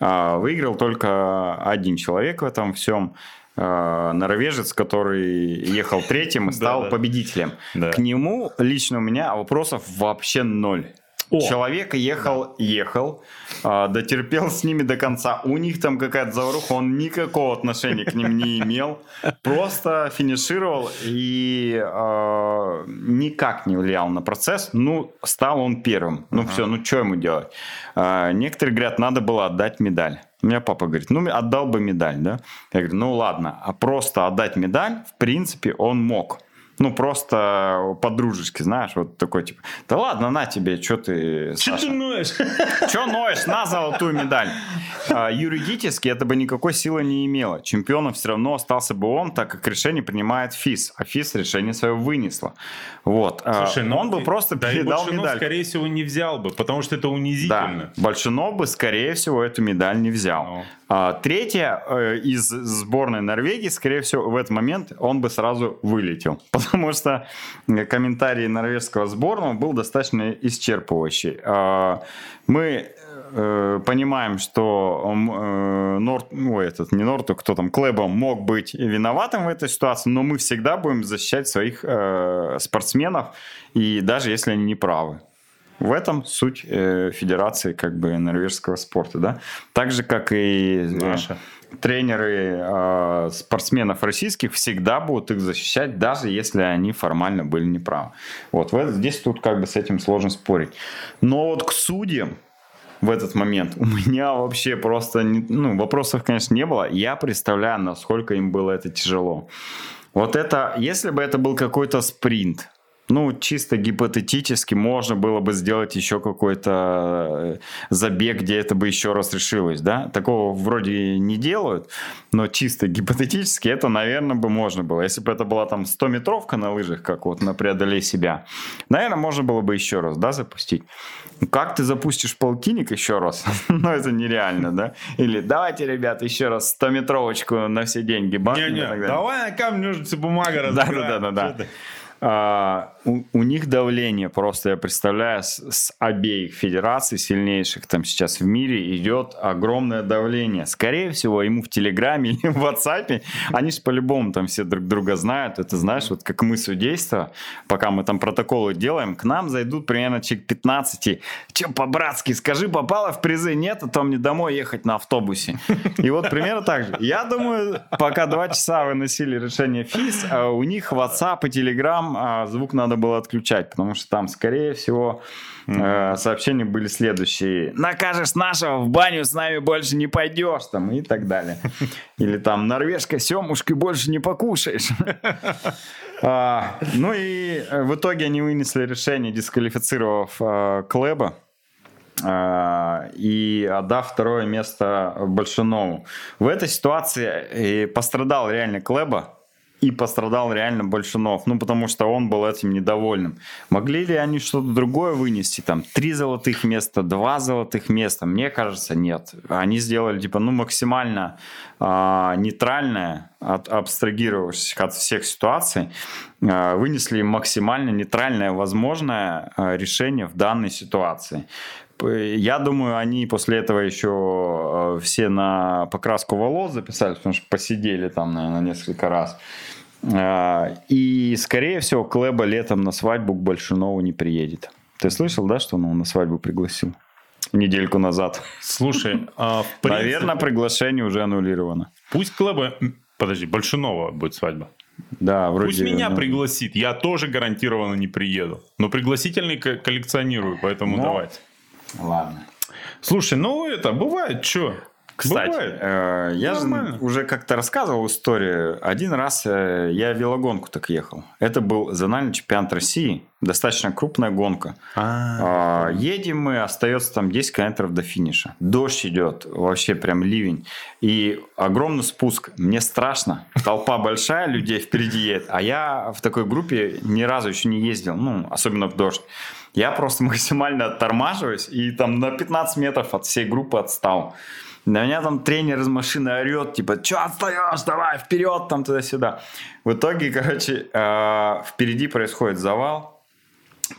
А, Выиграл только один человек в этом всем. А, Норвежец, который ехал третьим и стал победителем. К нему лично у меня вопросов вообще ноль.
О!
Человек ехал, ехал, а, дотерпел с ними до конца. У них там какая-то заваруха, он никакого отношения к ним не имел. Просто финишировал и а, никак не влиял на процесс. Ну, стал он первым. Ну, все, ну, что ему делать? А, некоторые говорят, надо было отдать медаль. У меня папа говорит, ну, отдал бы медаль, да? Я говорю, ну, ладно, а просто отдать медаль, в принципе, он мог. Ну, просто по-дружески, знаешь, вот такой, типа, да ладно, на тебе, что ты,
Чё ты ноешь?
Че ноешь? На золотую медаль. А, юридически это бы никакой силы не имело. Чемпионом все равно остался бы он, так как решение принимает ФИС. А ФИС решение свое вынесла. Вот. А,
Слушай, ну
он бы просто
да
передал медаль.
скорее всего, не взял бы, потому что это унизительно.
Да, Большинов бы, скорее всего, эту медаль не взял. А, третья э, из сборной Норвегии, скорее всего, в этот момент он бы сразу вылетел. Потому что э, комментарий норвежского сборного был достаточно исчерпывающий. А, мы э, понимаем, что э, Норт, ну, этот, не Норту, кто там, Клэба мог быть виноватым в этой ситуации, но мы всегда будем защищать своих э, спортсменов, и даже если они не правы. В этом суть э, федерации как бы норвежского спорта, да. Так же, как и э,
Наша.
тренеры э, спортсменов российских всегда будут их защищать, даже если они формально были неправы. Вот в это- здесь тут как бы с этим сложно спорить. Но вот к судьям в этот момент у меня вообще просто не- ну, вопросов, конечно, не было. Я представляю, насколько им было это тяжело. Вот это, если бы это был какой-то спринт, ну, чисто гипотетически можно было бы сделать еще какой-то э, забег, где это бы еще раз решилось, да? Такого вроде не делают, но чисто гипотетически это, наверное, бы можно было. Если бы это была там 100-метровка на лыжах, как вот на «Преодолей себя», наверное, можно было бы еще раз, да, запустить. Ну, Как ты запустишь полтинник еще раз? ну, это нереально, да? Или давайте, ребята, еще раз 100-метровочку на все деньги.
Не-не, давай на камень, ножницы, бумага разыграем.
да, да, у, них давление просто, я представляю, с, с обеих федераций сильнейших там сейчас в мире идет огромное давление. Скорее всего, ему в Телеграме или в WhatsApp, они же по-любому там все друг друга знают. Это знаешь, вот как мы судейство, пока мы там протоколы делаем, к нам зайдут примерно человек 15. Че по-братски, скажи, попало в призы? Нет, а то мне домой ехать на автобусе. И вот примерно так же. Я думаю, пока два часа выносили решение ФИС, а у них WhatsApp и Telegram а, звук надо было отключать, потому что там, скорее всего, э, сообщения были следующие. Накажешь нашего, в баню с нами больше не пойдешь, там, и так далее. Или там, норвежка семушки больше не покушаешь. А, Ну и э, в итоге они вынесли решение, дисквалифицировав э, Клэба а, и отдав второе место Большунову. В этой ситуации э, пострадал реально Клэба и пострадал реально Большунов, ну потому что он был этим недовольным. Могли ли они что-то другое вынести? Там три золотых места, два золотых места? Мне кажется, нет. Они сделали типа ну максимально а, нейтральное, от, абстрагировавшись от всех ситуаций, а, вынесли максимально нейтральное возможное а, решение в данной ситуации. Я думаю, они после этого еще э, все на покраску волос записались, потому что посидели там, наверное, несколько раз. А, И, скорее всего, Клэба летом на свадьбу к Большунову не приедет. Ты слышал, да, что он его на свадьбу пригласил? Недельку назад.
Слушай, а, в принципе,
Наверное, приглашение уже аннулировано.
пусть Клэба... Подожди, Большунова будет свадьба. Да, вроде... Пусть меня ну... пригласит, я тоже гарантированно не приеду. Но пригласительный коллекционирую, поэтому ну, давайте.
Ладно.
Слушай, ну это бывает, что?
Кстати, э, я же уже как-то рассказывал историю. Один раз э, я велогонку так ехал. Это был зональный чемпионат России. Достаточно крупная гонка. А, едем мы, остается там 10 километров до финиша. Дождь идет, вообще прям ливень. И огромный спуск. Мне страшно. Толпа большая, людей впереди едет. А я в такой группе ни разу еще не ездил. Ну, особенно в дождь. Я просто максимально оттормаживаюсь и там на 15 метров от всей группы отстал. На меня там тренер из машины орет, типа, что отстаешь, давай, вперед, там, туда-сюда. В итоге, короче, э, впереди происходит завал,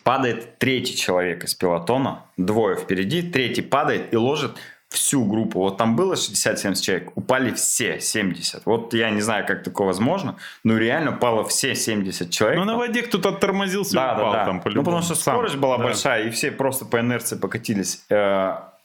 падает третий человек из пилотона, двое впереди, третий падает и ложит всю группу. Вот там было 60-70 человек, упали все 70. Вот я не знаю, как такое возможно, но реально упало все 70 человек.
Ну, на воде кто-то оттормозился да, упал
да, да.
там
по Ну, потому что скорость Сам. была да. большая, и все просто по инерции покатились. Э,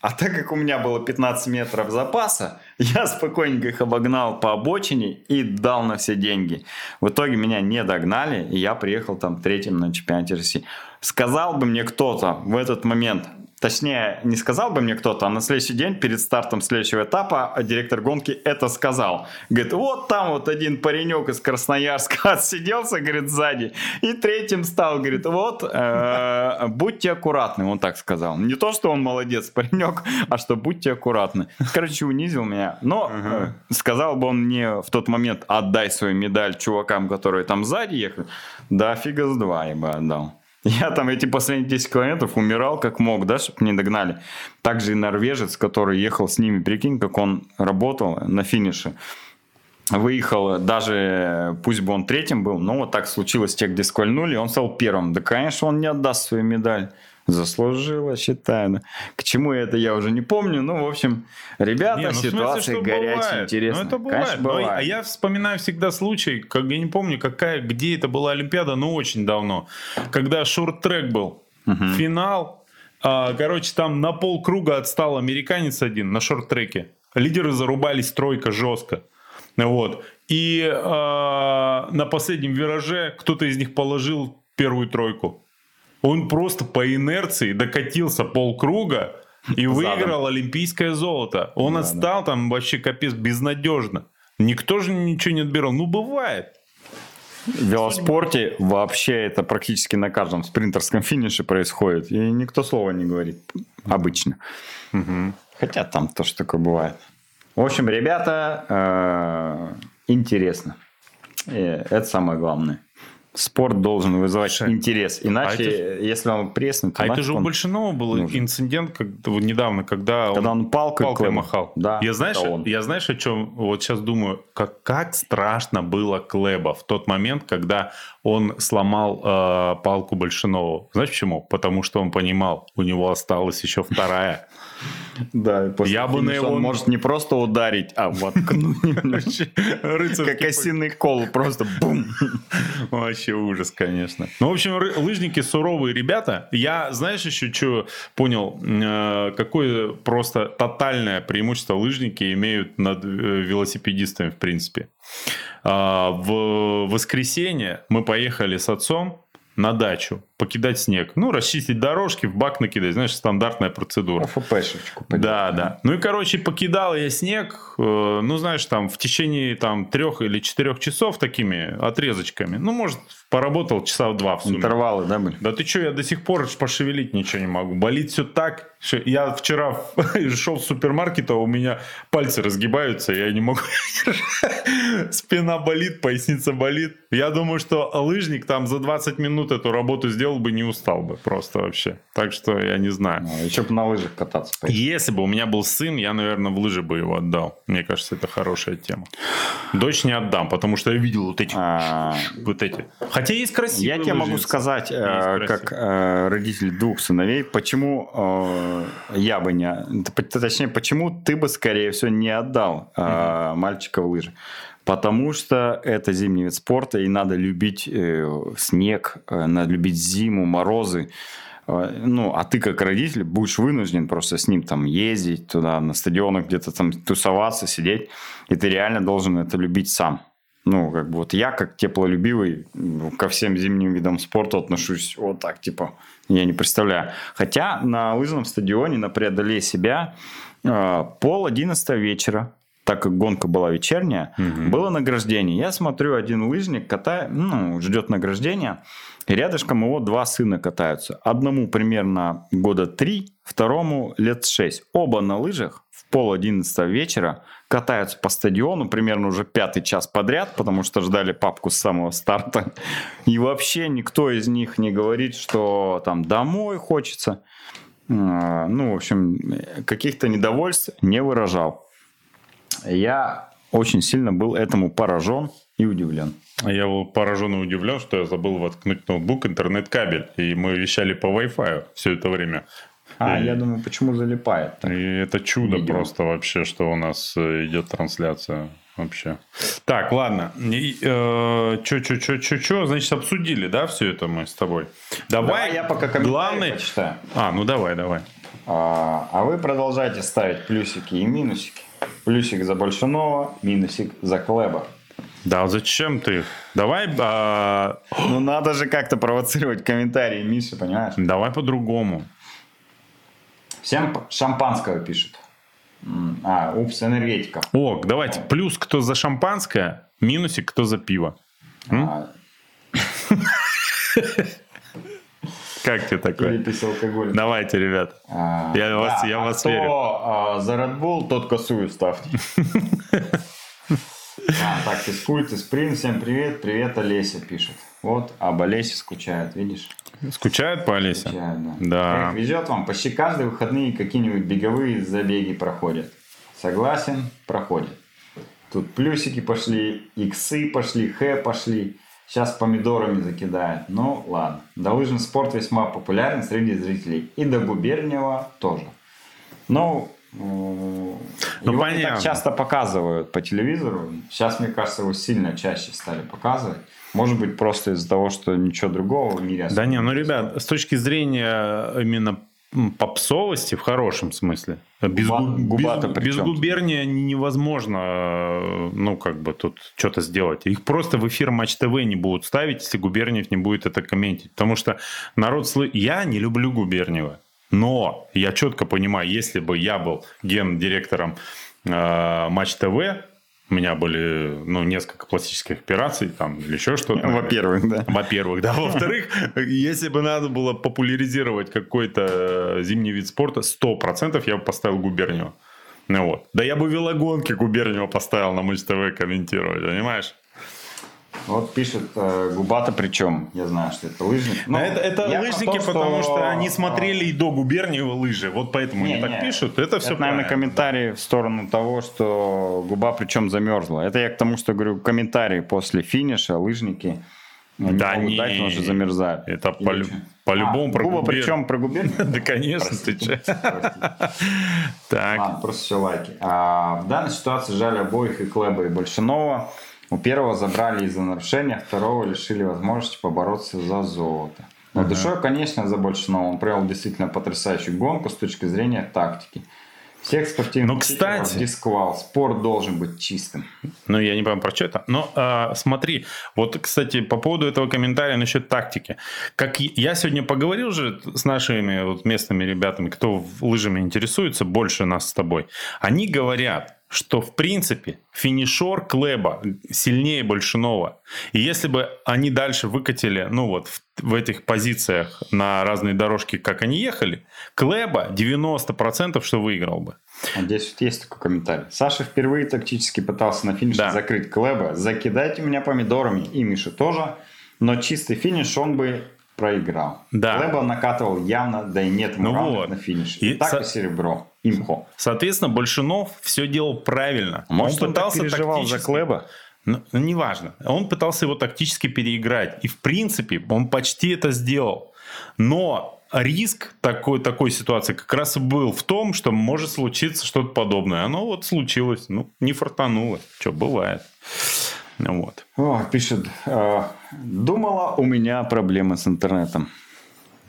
а так как у меня было 15 метров запаса, я спокойненько их обогнал по обочине и дал на все деньги. В итоге меня не догнали, и я приехал там третьим на чемпионате России. Сказал бы мне кто-то в этот момент, Точнее, не сказал бы мне кто-то, а на следующий день перед стартом следующего этапа директор гонки это сказал. Говорит, вот там вот один паренек из Красноярска отсиделся, говорит, сзади, и третьим стал, говорит, вот, э, будьте аккуратны, он так сказал. Не то, что он молодец, паренек, а что будьте аккуратны. Короче, унизил меня. Но э, сказал бы он мне в тот момент, отдай свою медаль чувакам, которые там сзади ехали, да фига с два я бы отдал. Я там эти последние 10 километров умирал как мог, да, чтобы не догнали. Также и норвежец, который ехал с ними, прикинь, как он работал на финише. Выехал, даже пусть бы он третьим был, но вот так случилось, те, где скольнули, он стал первым. Да, конечно, он не отдаст свою медаль. Заслужила, считаю. К чему это я уже не помню. Ну, в общем, ребята, не, ну, ситуация смысле, горячая, интересная.
Ну, это бывает. Конечно, бывает. Но, а я вспоминаю всегда случай, как я не помню, какая, где это была Олимпиада, но очень давно, когда шорт-трек был. Угу. Финал. А, короче, там на полкруга отстал американец один на шорт-треке. Лидеры зарубались тройка жестко. Вот. И э, на последнем вираже кто-то из них положил первую тройку. Он просто по инерции докатился полкруга и выиграл олимпийское золото. Он да, отстал да. там вообще капец безнадежно. Никто же ничего не отбирал. Ну, бывает.
В велоспорте вообще это практически на каждом спринтерском финише происходит. И никто слова не говорит. Обычно. Угу. Хотя там тоже такое бывает. В общем, ребята, э, интересно. И это самое главное спорт должен вызывать Слушай, интерес. А Иначе, а это, если он преснет,
то А это же у Большинова был нужен. инцидент как, недавно, когда,
когда он, он палкой,
палкой махал. Да, я, знаешь, он. я знаешь, о чем вот сейчас думаю? Как, как страшно было Клеба в тот момент, когда он сломал э, палку Большинова. Знаешь почему? Потому что он понимал, у него осталась еще вторая.
Да, я бы на его... Он может не просто ударить, а воткнуть Как осиный кол, просто бум.
Вообще ужас, конечно. Ну, в общем, лыжники суровые ребята. Я, знаешь, еще что понял? Э, какое просто тотальное преимущество лыжники имеют над э, велосипедистами, в принципе. А, в воскресенье мы поехали с отцом на дачу, покидать снег. Ну, расчистить дорожки, в бак накидать. Знаешь, стандартная процедура.
ФПшечку.
Да, да. Ну и, короче, покидал я снег, э, ну, знаешь, там в течение там трех или четырех часов такими отрезочками. Ну, может, поработал часа в два в
сумме. Интервалы, да, были?
Да ты что, я до сих пор пошевелить ничего не могу. Болит все так. Я вчера шел в супермаркет, а у меня пальцы разгибаются, я не могу Спина болит, поясница болит. Я думаю, что лыжник там за 20 минут эту работу сделал бы, не устал бы просто вообще. Так что я не знаю.
Ну, еще бы на лыжах кататься.
Если бы у меня был сын, я, наверное, в лыжи бы его отдал. Мне кажется, это хорошая тема. Дочь не отдам, потому что я видел вот эти. А. Вот эти. Хотя есть красивые
Я тебе могу сказать, э, как э, родитель двух сыновей, почему э, я бы не... Точнее, почему ты бы, скорее всего, не отдал мальчика в лыжи. Потому что это зимний вид спорта, и надо любить э, снег, э, надо любить зиму, морозы. Э, ну, а ты как родитель будешь вынужден просто с ним там ездить туда, на стадионах где-то там тусоваться, сидеть. И ты реально должен это любить сам. Ну, как бы вот я, как теплолюбивый, ко всем зимним видам спорта отношусь вот так, типа, я не представляю. Хотя на лыжном стадионе, на преодолее себя, э, пол одиннадцатого вечера, так как гонка была вечерняя, угу. было награждение. Я смотрю, один лыжник катает, ну, ждет награждения, и рядышком его два сына катаются. Одному примерно года три, второму лет шесть. Оба на лыжах пол одиннадцатого вечера катаются по стадиону примерно уже пятый час подряд, потому что ждали папку с самого старта. И вообще никто из них не говорит, что там домой хочется. А, ну, в общем, каких-то недовольств не выражал. Я очень сильно был этому поражен и удивлен.
Я был поражен и удивлен, что я забыл воткнуть ноутбук, интернет-кабель, и мы вещали по Wi-Fi все это время.
А, и, я думаю, почему залипает?
Так? И это чудо Видео. просто вообще, что у нас э, идет трансляция вообще. Так, ладно. Э, чё, чё, чё, чё, чё, значит, обсудили, да, все это мы с тобой? Давай, давай
я пока главный... почитаю.
А, ну давай, давай.
А, а вы продолжайте ставить плюсики и минусики. Плюсик за Большунова, минусик за Клеба.
Да, зачем ты? Давай... А...
Ну, надо же как-то провоцировать комментарии Миши, понимаешь?
Давай по-другому.
Всем шампанского пишут. А, упс, энергетика.
О, давайте. Плюс кто за шампанское, минусик кто за пиво. А... Как тебе такое?
Перепись алкоголя.
Давайте, ребят. А, я вас, я а вас
кто,
верю.
А, за Red Bull, тот косую ставьте. А, так, физкульт, спринт, всем привет. Привет, Олеся пишет. Вот, об Олесе скучает, видишь?
Скучает по Олесе? Скучает,
да. да. Эх, везет вам, почти каждые выходные какие-нибудь беговые забеги проходят. Согласен, проходят. Тут плюсики пошли, иксы пошли, х пошли. Сейчас помидорами закидает. Ну, ладно. Долыжный спорт весьма популярен среди зрителей. И до губерниева тоже. Ну, ну, его понятно. не так часто показывают по телевизору. Сейчас, мне кажется, его сильно чаще стали показывать. Может быть, просто из-за того, что ничего другого в мире...
Да не, ну, ребят, с точки зрения именно попсовости в хорошем смысле. Без, Губа, без, без губерния невозможно, ну, как бы тут что-то сделать. Их просто в эфир Матч ТВ не будут ставить, если Губерниев не будет это комментить. Потому что народ... Сл... Я не люблю Губерниева. Но я четко понимаю, если бы я был гендиректором э, Матч ТВ, у меня были ну, несколько пластических операций там, или еще что-то.
Во-первых, да.
Во-первых, да. Во-вторых, если бы надо было популяризировать какой-то зимний вид спорта, 100% я бы поставил губернию. Ну вот. Да я бы велогонки губернию поставил на Матч ТВ комментировать, понимаешь?
Вот пишет э, Губата, причем я знаю, что это лыжник.
Но это это лыжники, то, потому что... что они смотрели и до Губерниева лыжи. Вот поэтому не, они не, так пишут. Это все
Это, наверное, комментарий в сторону того, что губа причем замерзла. Это я к тому, что говорю, комментарии после финиша, лыжники.
Они да не,
дать, он же замерзает.
Это по, по-любому а, про
губа губер... причем про губернию?
Да, конечно, ты че. Так.
Просто все лайки. А, в данной ситуации жаль обоих и Клеба, и Большинова. У первого забрали из-за нарушения, второго лишили возможности побороться за золото. Но uh-huh. душой, конечно, за Большинова. Он провел действительно потрясающую гонку с точки зрения тактики. Всех спортивных
ну, кстати,
дисквал. Спорт должен быть чистым.
Ну, я не понимаю про что это. Но а, смотри, вот, кстати, по поводу этого комментария насчет тактики. Как я сегодня поговорил же с нашими вот местными ребятами, кто лыжами интересуется больше нас с тобой. Они говорят, что, в принципе, финишер Клеба сильнее Большинова. И если бы они дальше выкатили, ну вот, в, в этих позициях на разные дорожки, как они ехали, Клеба 90% что выиграл бы.
А здесь вот есть такой комментарий. Саша впервые тактически пытался на финише да. закрыть Клеба. Закидайте меня помидорами. И Миша тоже. Но чистый финиш он бы проиграл. Да. Клеба накатывал явно, да и нет ну вот. на финише. И, и так со... и серебро имхо.
Соответственно, Большинов все делал правильно.
Может, он, он пытался переживал за Клеба?
Ну, ну, неважно. Он пытался его тактически переиграть. И, в принципе, он почти это сделал. Но риск такой, такой ситуации как раз и был в том, что может случиться что-то подобное. Оно вот случилось. Ну, не фартануло. Что, бывает. Вот.
О, пишет, э, думала, у меня проблемы с интернетом.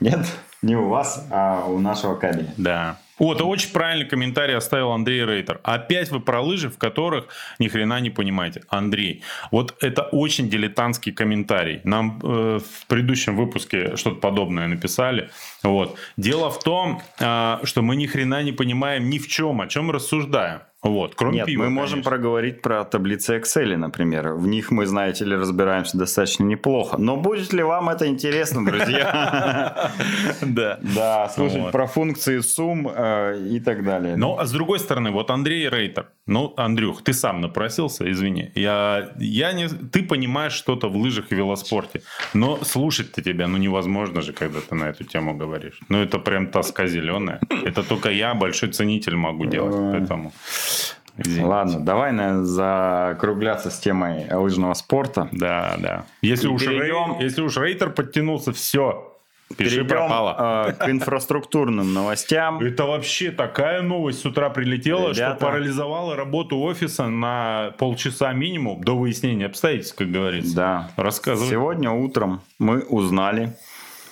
Нет, не у вас, а у нашего кабеля.
Да. Вот, очень правильный комментарий оставил Андрей Рейтер. Опять вы про лыжи, в которых ни хрена не понимаете. Андрей, вот это очень дилетантский комментарий. Нам э, в предыдущем выпуске что-то подобное написали. Вот. Дело в том, э, что мы ни хрена не понимаем ни в чем, о чем рассуждаем. Вот,
кроме Нет, пива, мы можем конечно. проговорить про таблицы Excel, например. В них мы, знаете ли, разбираемся достаточно неплохо. Но будет ли вам это интересно, друзья?
Да.
Да, слушать про функции сумм э, и так далее.
Но, а с другой стороны, вот Андрей Рейтер. Ну, Андрюх, ты сам напросился, извини. Я, я не, ты понимаешь что-то в лыжах и велоспорте. Но слушать-то тебя, ну, невозможно же, когда ты на эту тему говоришь. Ну, это прям тоска зеленая. Это только я, большой ценитель, могу делать. Поэтому...
Извините. Ладно, давай наверное, закругляться с темой лыжного спорта.
Да, да. Если, уж, перейдем... Рей... если уж рейтер подтянулся, все.
Пиши Перейдем э, к инфраструктурным новостям.
Это вообще такая новость с утра прилетела, Ребята... что парализовала работу офиса на полчаса минимум до выяснения обстоятельств, как говорится.
Да. Рассказывай. Сегодня утром мы узнали,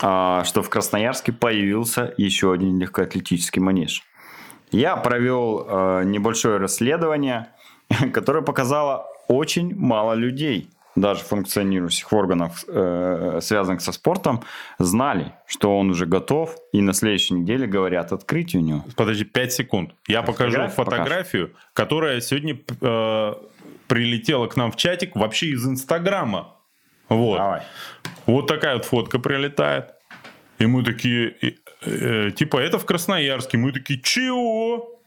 э, что в Красноярске появился еще один легкоатлетический манеж. Я провел э, небольшое расследование, которое показало очень мало людей, даже функционирующих органов, э, связанных со спортом, знали, что он уже готов, и на следующей неделе говорят открытие у него.
Подожди, 5 секунд. Я покажу фотографию, покажу. которая сегодня э, прилетела к нам в чатик вообще из Инстаграма. Вот. Давай. Вот такая вот фотка прилетает. И мы такие, э, типа, это в Красноярске. Мы такие, чего?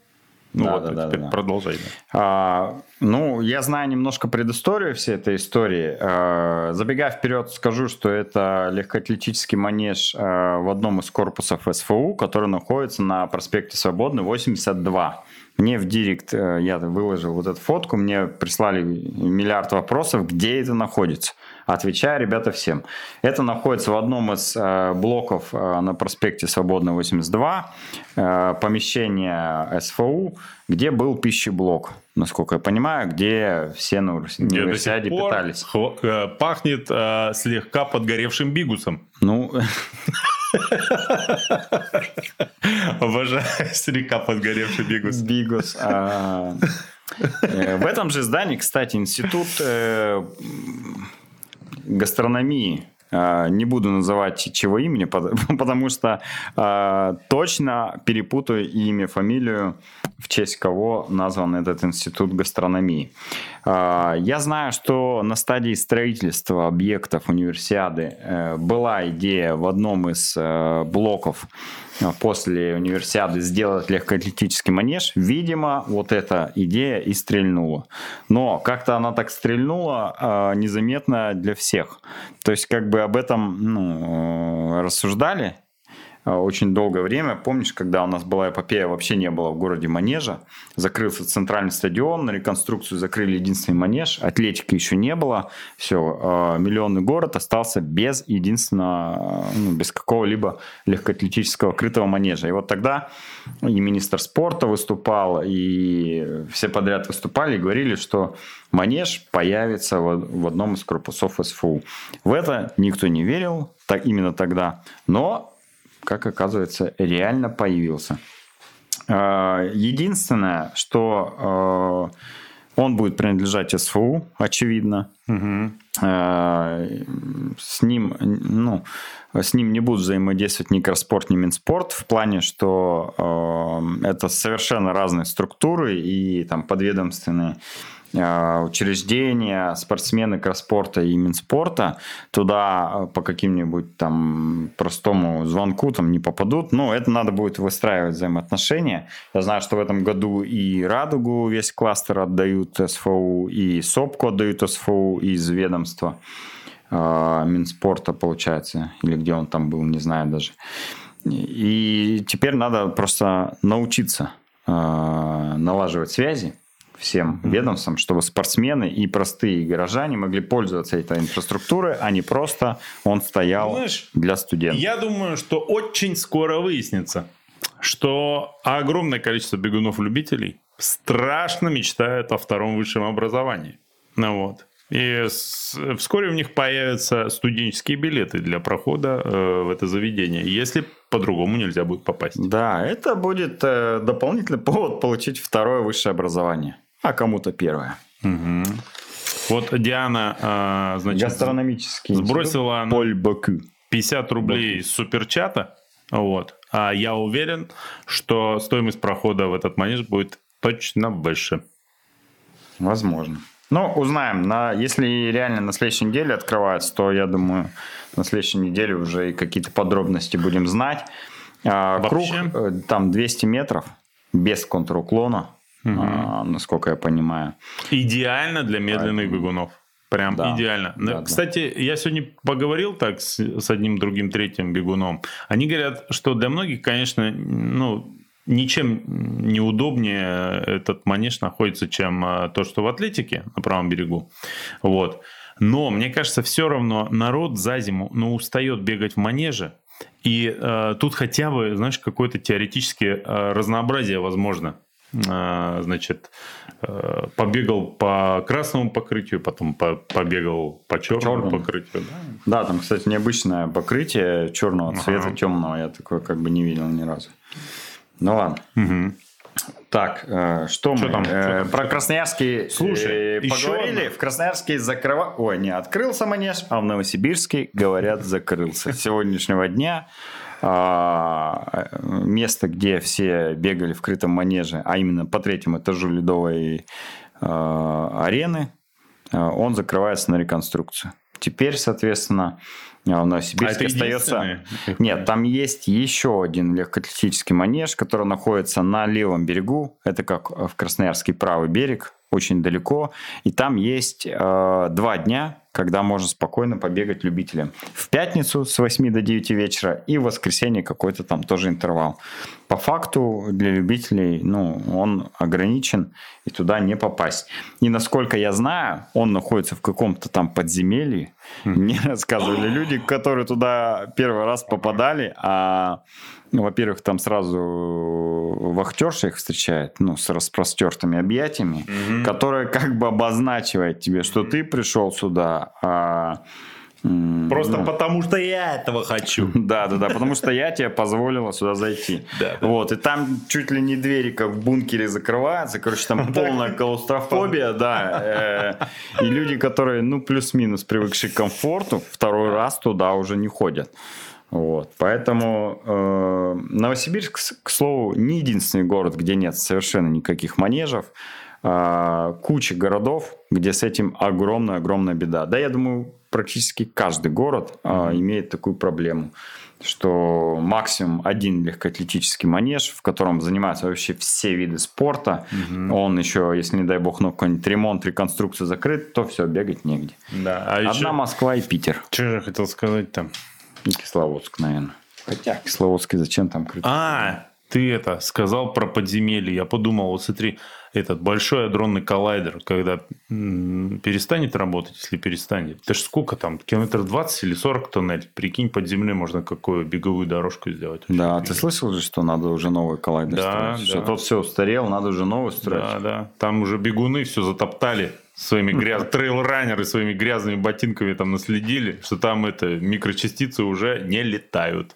Ну да, вот, да, да, теперь да. продолжай.
А, ну, я знаю немножко предысторию всей этой истории. А, забегая вперед, скажу, что это легкоатлетический манеж а, в одном из корпусов СФУ, который находится на проспекте Свободный, 82. Мне в директ, э, я выложил вот эту фотку, мне прислали миллиард вопросов, где это находится. Отвечаю, ребята, всем. Это находится в одном из э, блоков э, на проспекте Свободный 82, э, помещение СФУ, где был пищеблок, насколько я понимаю, где все на универсиаде питались.
Э, пахнет э, слегка подгоревшим бигусом.
Ну...
Обожаю слегка подгоревший бигус.
Бигус. А, э, в этом же здании, кстати, институт гастрономии. А, не буду называть чего имени, потому что а, точно перепутаю имя, фамилию, в честь кого назван этот институт гастрономии. А, я знаю, что на стадии строительства объектов универсиады э, была идея в одном из э, блоков после универсиады сделать легкоатлетический манеж, видимо, вот эта идея и стрельнула. Но как-то она так стрельнула а, незаметно для всех. То есть как бы об этом ну, рассуждали, а, очень долгое время. Помнишь, когда у нас была эпопея, вообще не было в городе манежа. Закрылся центральный стадион, на реконструкцию закрыли единственный манеж, атлетики еще не было. Все, а, миллионный город остался без единственного, ну, без какого-либо легкоатлетического крытого манежа. И вот тогда и министр спорта выступал, и все подряд выступали и говорили, что манеж появится в одном из корпусов СФУ. В это никто не верил, так именно тогда. Но как оказывается, реально появился. А, единственное, что а, он будет принадлежать СФУ, очевидно. Угу. С ним, ну, с ним не будут взаимодействовать ни Краспорт, ни Минспорт в плане, что это совершенно разные структуры и там подведомственные учреждения, спортсмены кросспорта и Минспорта туда э, по каким-нибудь там простому звонку там не попадут. Но это надо будет выстраивать взаимоотношения. Я знаю, что в этом году и Радугу весь кластер отдают СФУ, и СОПКу отдают СФУ из ведомства э, Минспорта, получается, или где он там был, не знаю даже. И теперь надо просто научиться налаживать связи, всем ведомствам, чтобы спортсмены и простые горожане могли пользоваться этой инфраструктурой, а не просто он стоял Знаешь, для студентов.
Я думаю, что очень скоро выяснится, что огромное количество бегунов-любителей страшно мечтают о втором высшем образовании. Ну вот. И вскоре у них появятся студенческие билеты для прохода э, в это заведение. Если по-другому нельзя будет попасть.
Да, это будет э, дополнительный повод получить второе высшее образование, а кому-то первое.
Угу. Вот Диана, э, значит,
Гастрономический
сбросила на
Поль Баку.
50 рублей из суперчата. Вот. А я уверен, что стоимость прохода в этот манеж будет точно выше.
Возможно. Ну, узнаем. На, если реально на следующей неделе открывается, то я думаю, на следующей неделе уже и какие-то подробности будем знать. А, круг э, там 200 метров без контруклона, а, насколько я понимаю.
Идеально для медленных бегунов. Прям
Да.
идеально.
Да, да.
Кстати, я сегодня поговорил так с, с одним другим третьим бегуном. Они говорят, что для многих, конечно, ну, ничем неудобнее этот манеж находится, чем а, то, что в атлетике на правом берегу. Вот. Но мне кажется, все равно народ за зиму ну, устает бегать в манеже. И э, тут хотя бы, знаешь, какое-то теоретическое э, разнообразие возможно. Э, значит, э, побегал по красному покрытию, потом по- побегал по черному,
черному.
покрытию. да.
Да, там, кстати, необычное покрытие черного
Ага.
цвета, темного. Я такое как бы не видел ни разу. Ну ладно.
Мгм.
Так, э, что,
Что
мы?
там?
Э,
Что там?
Про Красноярский
Слушай,
э,
еще
поговорили.
одна.
В Красноярске закрыва... Ой, не открылся манеж, а в Новосибирске, говорят, закрылся. С сегодняшнего дня а, место, где все бегали в крытом манеже, а именно по третьему этажу ледовой а, арены, а, он закрывается на реконструкцию. Теперь, соответственно, а, в Новосибирске
А
остается... Нет, там есть еще один легкоатлетический манеж, который находится на левом берегу. Это как в Красноярский правый берег, очень далеко. И там есть э, два дня, когда можно спокойно побегать любителям. В пятницу с 8 до 9 вечера и в воскресенье какой-то там тоже интервал. По факту для любителей ну, он ограничен, и туда не попасть. И насколько я знаю, он находится в каком-то там подземелье. Мне рассказывали люди, которые туда первый раз попадали, а ну, во-первых, там сразу вахтерша их встречает, ну, с распростертыми объятиями, которая как бы обозначивает тебе, что ты пришел сюда, а,
Просто
ну,
потому, что я этого хочу.
да, да, да, потому что я тебе позволила сюда зайти.
Да, да.
Вот, и там чуть ли не двери, как в бункере, закрываются. Короче, там полная клаустрофобия, да. э, И люди, которые, ну, плюс-минус привыкшие к комфорту, второй раз туда уже не ходят. Вот, поэтому э, Новосибирск, к слову, не единственный город, где нет совершенно никаких манежев. А, куча городов, где с этим огромная-огромная беда. Да, я думаю, практически каждый город а, имеет такую проблему, что максимум один легкоатлетический манеж, в котором занимаются вообще все виды спорта. Он еще, если не дай бог, ну какой-нибудь ремонт, реконструкция закрыт, то все, бегать негде.
Да, а
Одна
еще...
Москва и Питер.
Что же я хотел сказать там?
И Кисловодск, наверное. Хотя Кисловодск зачем там крыть?
А, ты это сказал про подземелье. Я подумал, вот смотри, этот большой адронный коллайдер, когда перестанет работать, если перестанет. Это ж сколько там, километр 20 или 40 тоннель? Прикинь, под землей можно какую беговую дорожку сделать.
Да, ты слышал же, что надо уже новый коллайдер
Да,
строить?
да.
Что тот все устарел, надо уже новый строить.
Да, да. Там уже бегуны все затоптали своими гряз... трейл-раннеры своими грязными ботинками там наследили, что там это микрочастицы уже не летают.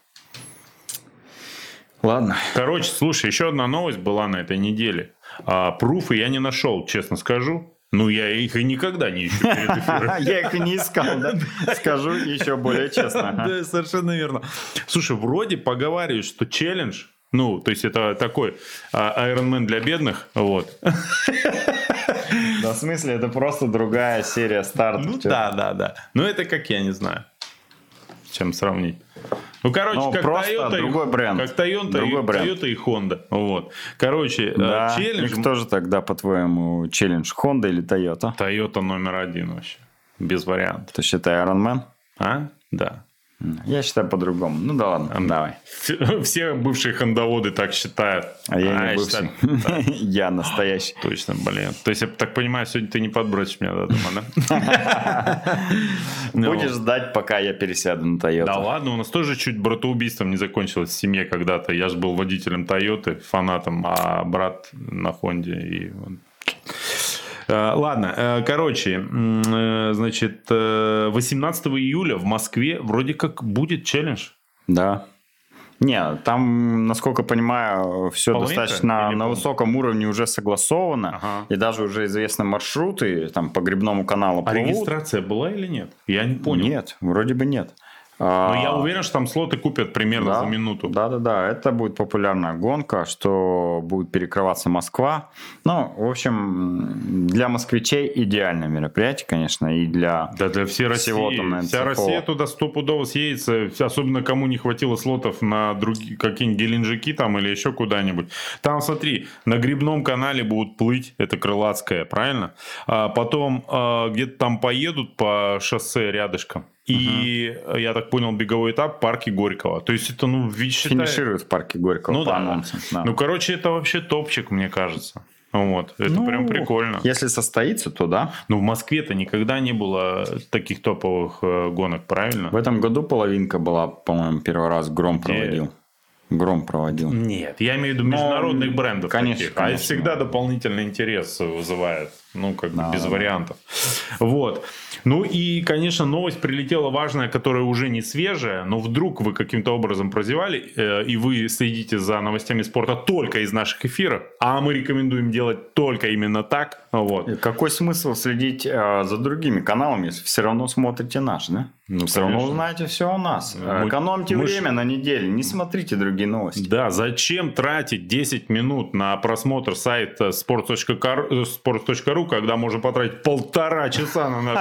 Ладно.
Короче, слушай, еще одна новость была на этой неделе. А, пруфы я не нашел, честно скажу. Ну, я их и никогда не ищу перед эфиром.
Я их и не искал, да? Скажу еще более честно.
Да, совершенно верно. Слушай, вроде поговаривают, что челлендж, ну, то есть это такой а, Iron Man для бедных, вот.
Да, в смысле, это просто другая серия стартов.
Ну да, да, да. Ну это как я не знаю, чем сравнить. Ну, короче,
Ну,
как Toyota,
другой
и,
бренд.
как Toyota,
Другой
и,
бренд.
Toyota и Honda. Вот. Короче, э,
Да.
челлендж
кто же тогда, по-твоему, челлендж? Honda или Toyota?
Toyota номер один вообще. Без вариантов.
Ты считай Iron Man?
А? Да.
Я считаю по-другому. Ну да ладно, давай.
Все- Все бывшие хондоводы так считают.
А я не
считаю-
бывший. Я настоящий.
Точно, блин. То есть, я так понимаю, сегодня ты не подбросишь меня до дома, да?
Будешь ждать, пока я пересяду на Toyota.
Да ладно, у нас тоже чуть братоубийством не закончилось в семье когда-то. Я же был водителем Тойоты, фанатом, а брат на Хонде. И... Э, Ладно, э, короче, э, значит, э, 18 июля в Москве вроде как будет челлендж.
Да. Нет, там, насколько понимаю, все
Половинка
достаточно на высоком уровне уже согласовано.
Ага.
И даже уже известны маршруты там по грибному каналу
А
плывут.
регистрация была или нет? Я не понял.
Нет, вроде бы нет.
Но
А,
я уверен, что там слоты купят примерно
да,
за минуту.
Да, да, да. Это будет популярная гонка, что будет перекрываться Москва. Ну, в общем, для москвичей идеальное мероприятие, конечно, и для
Да для всей России.
там, наверное,
Вся
целого.
Россия туда стопудово съедется. Особенно кому не хватило слотов на другие какие-нибудь Геленджики там или еще куда-нибудь. Там, смотри, на грибном канале будут плыть. Это Крылатская, правильно? А потом а, где-то там поедут по шоссе рядышком. И, я так понял, беговой этап в парке Горького. То есть это, ну, считай...
финишируют в парке Горького
Ну да.
анонсам. да.
Ну, короче, это вообще топчик, мне кажется. Вот. Это
Ну,
прям прикольно.
Если состоится, то да.
Ну, в Москве-то никогда не было таких топовых э, гонок, правильно?
В этом году половинка была, по-моему, первый раз Гром
Где?
проводил. Гром проводил.
Нет, я имею в виду
Но,
международных брендов
конечно,
таких. А
конечно.
всегда дополнительный интерес вызывает. Ну, как бы
Да,
без
да, да.
вариантов. Вот. Ну и, конечно, новость прилетела важная, которая уже не свежая, но вдруг вы каким-то образом прозевали, э, и вы следите за новостями спорта только из наших эфиров, а мы рекомендуем делать только именно так. Вот.
И Какой смысл следить э, за другими каналами, если все равно смотрите наш, да?
Ну,
все равно
конечно.
узнаете все о нас.
Мы-
Экономьте
мы ж-
время на неделю, не смотрите другие новости.
Да, зачем тратить 10 минут на просмотр сайта sport.ru, э, sport.ru, когда можно потратить полтора часа на наш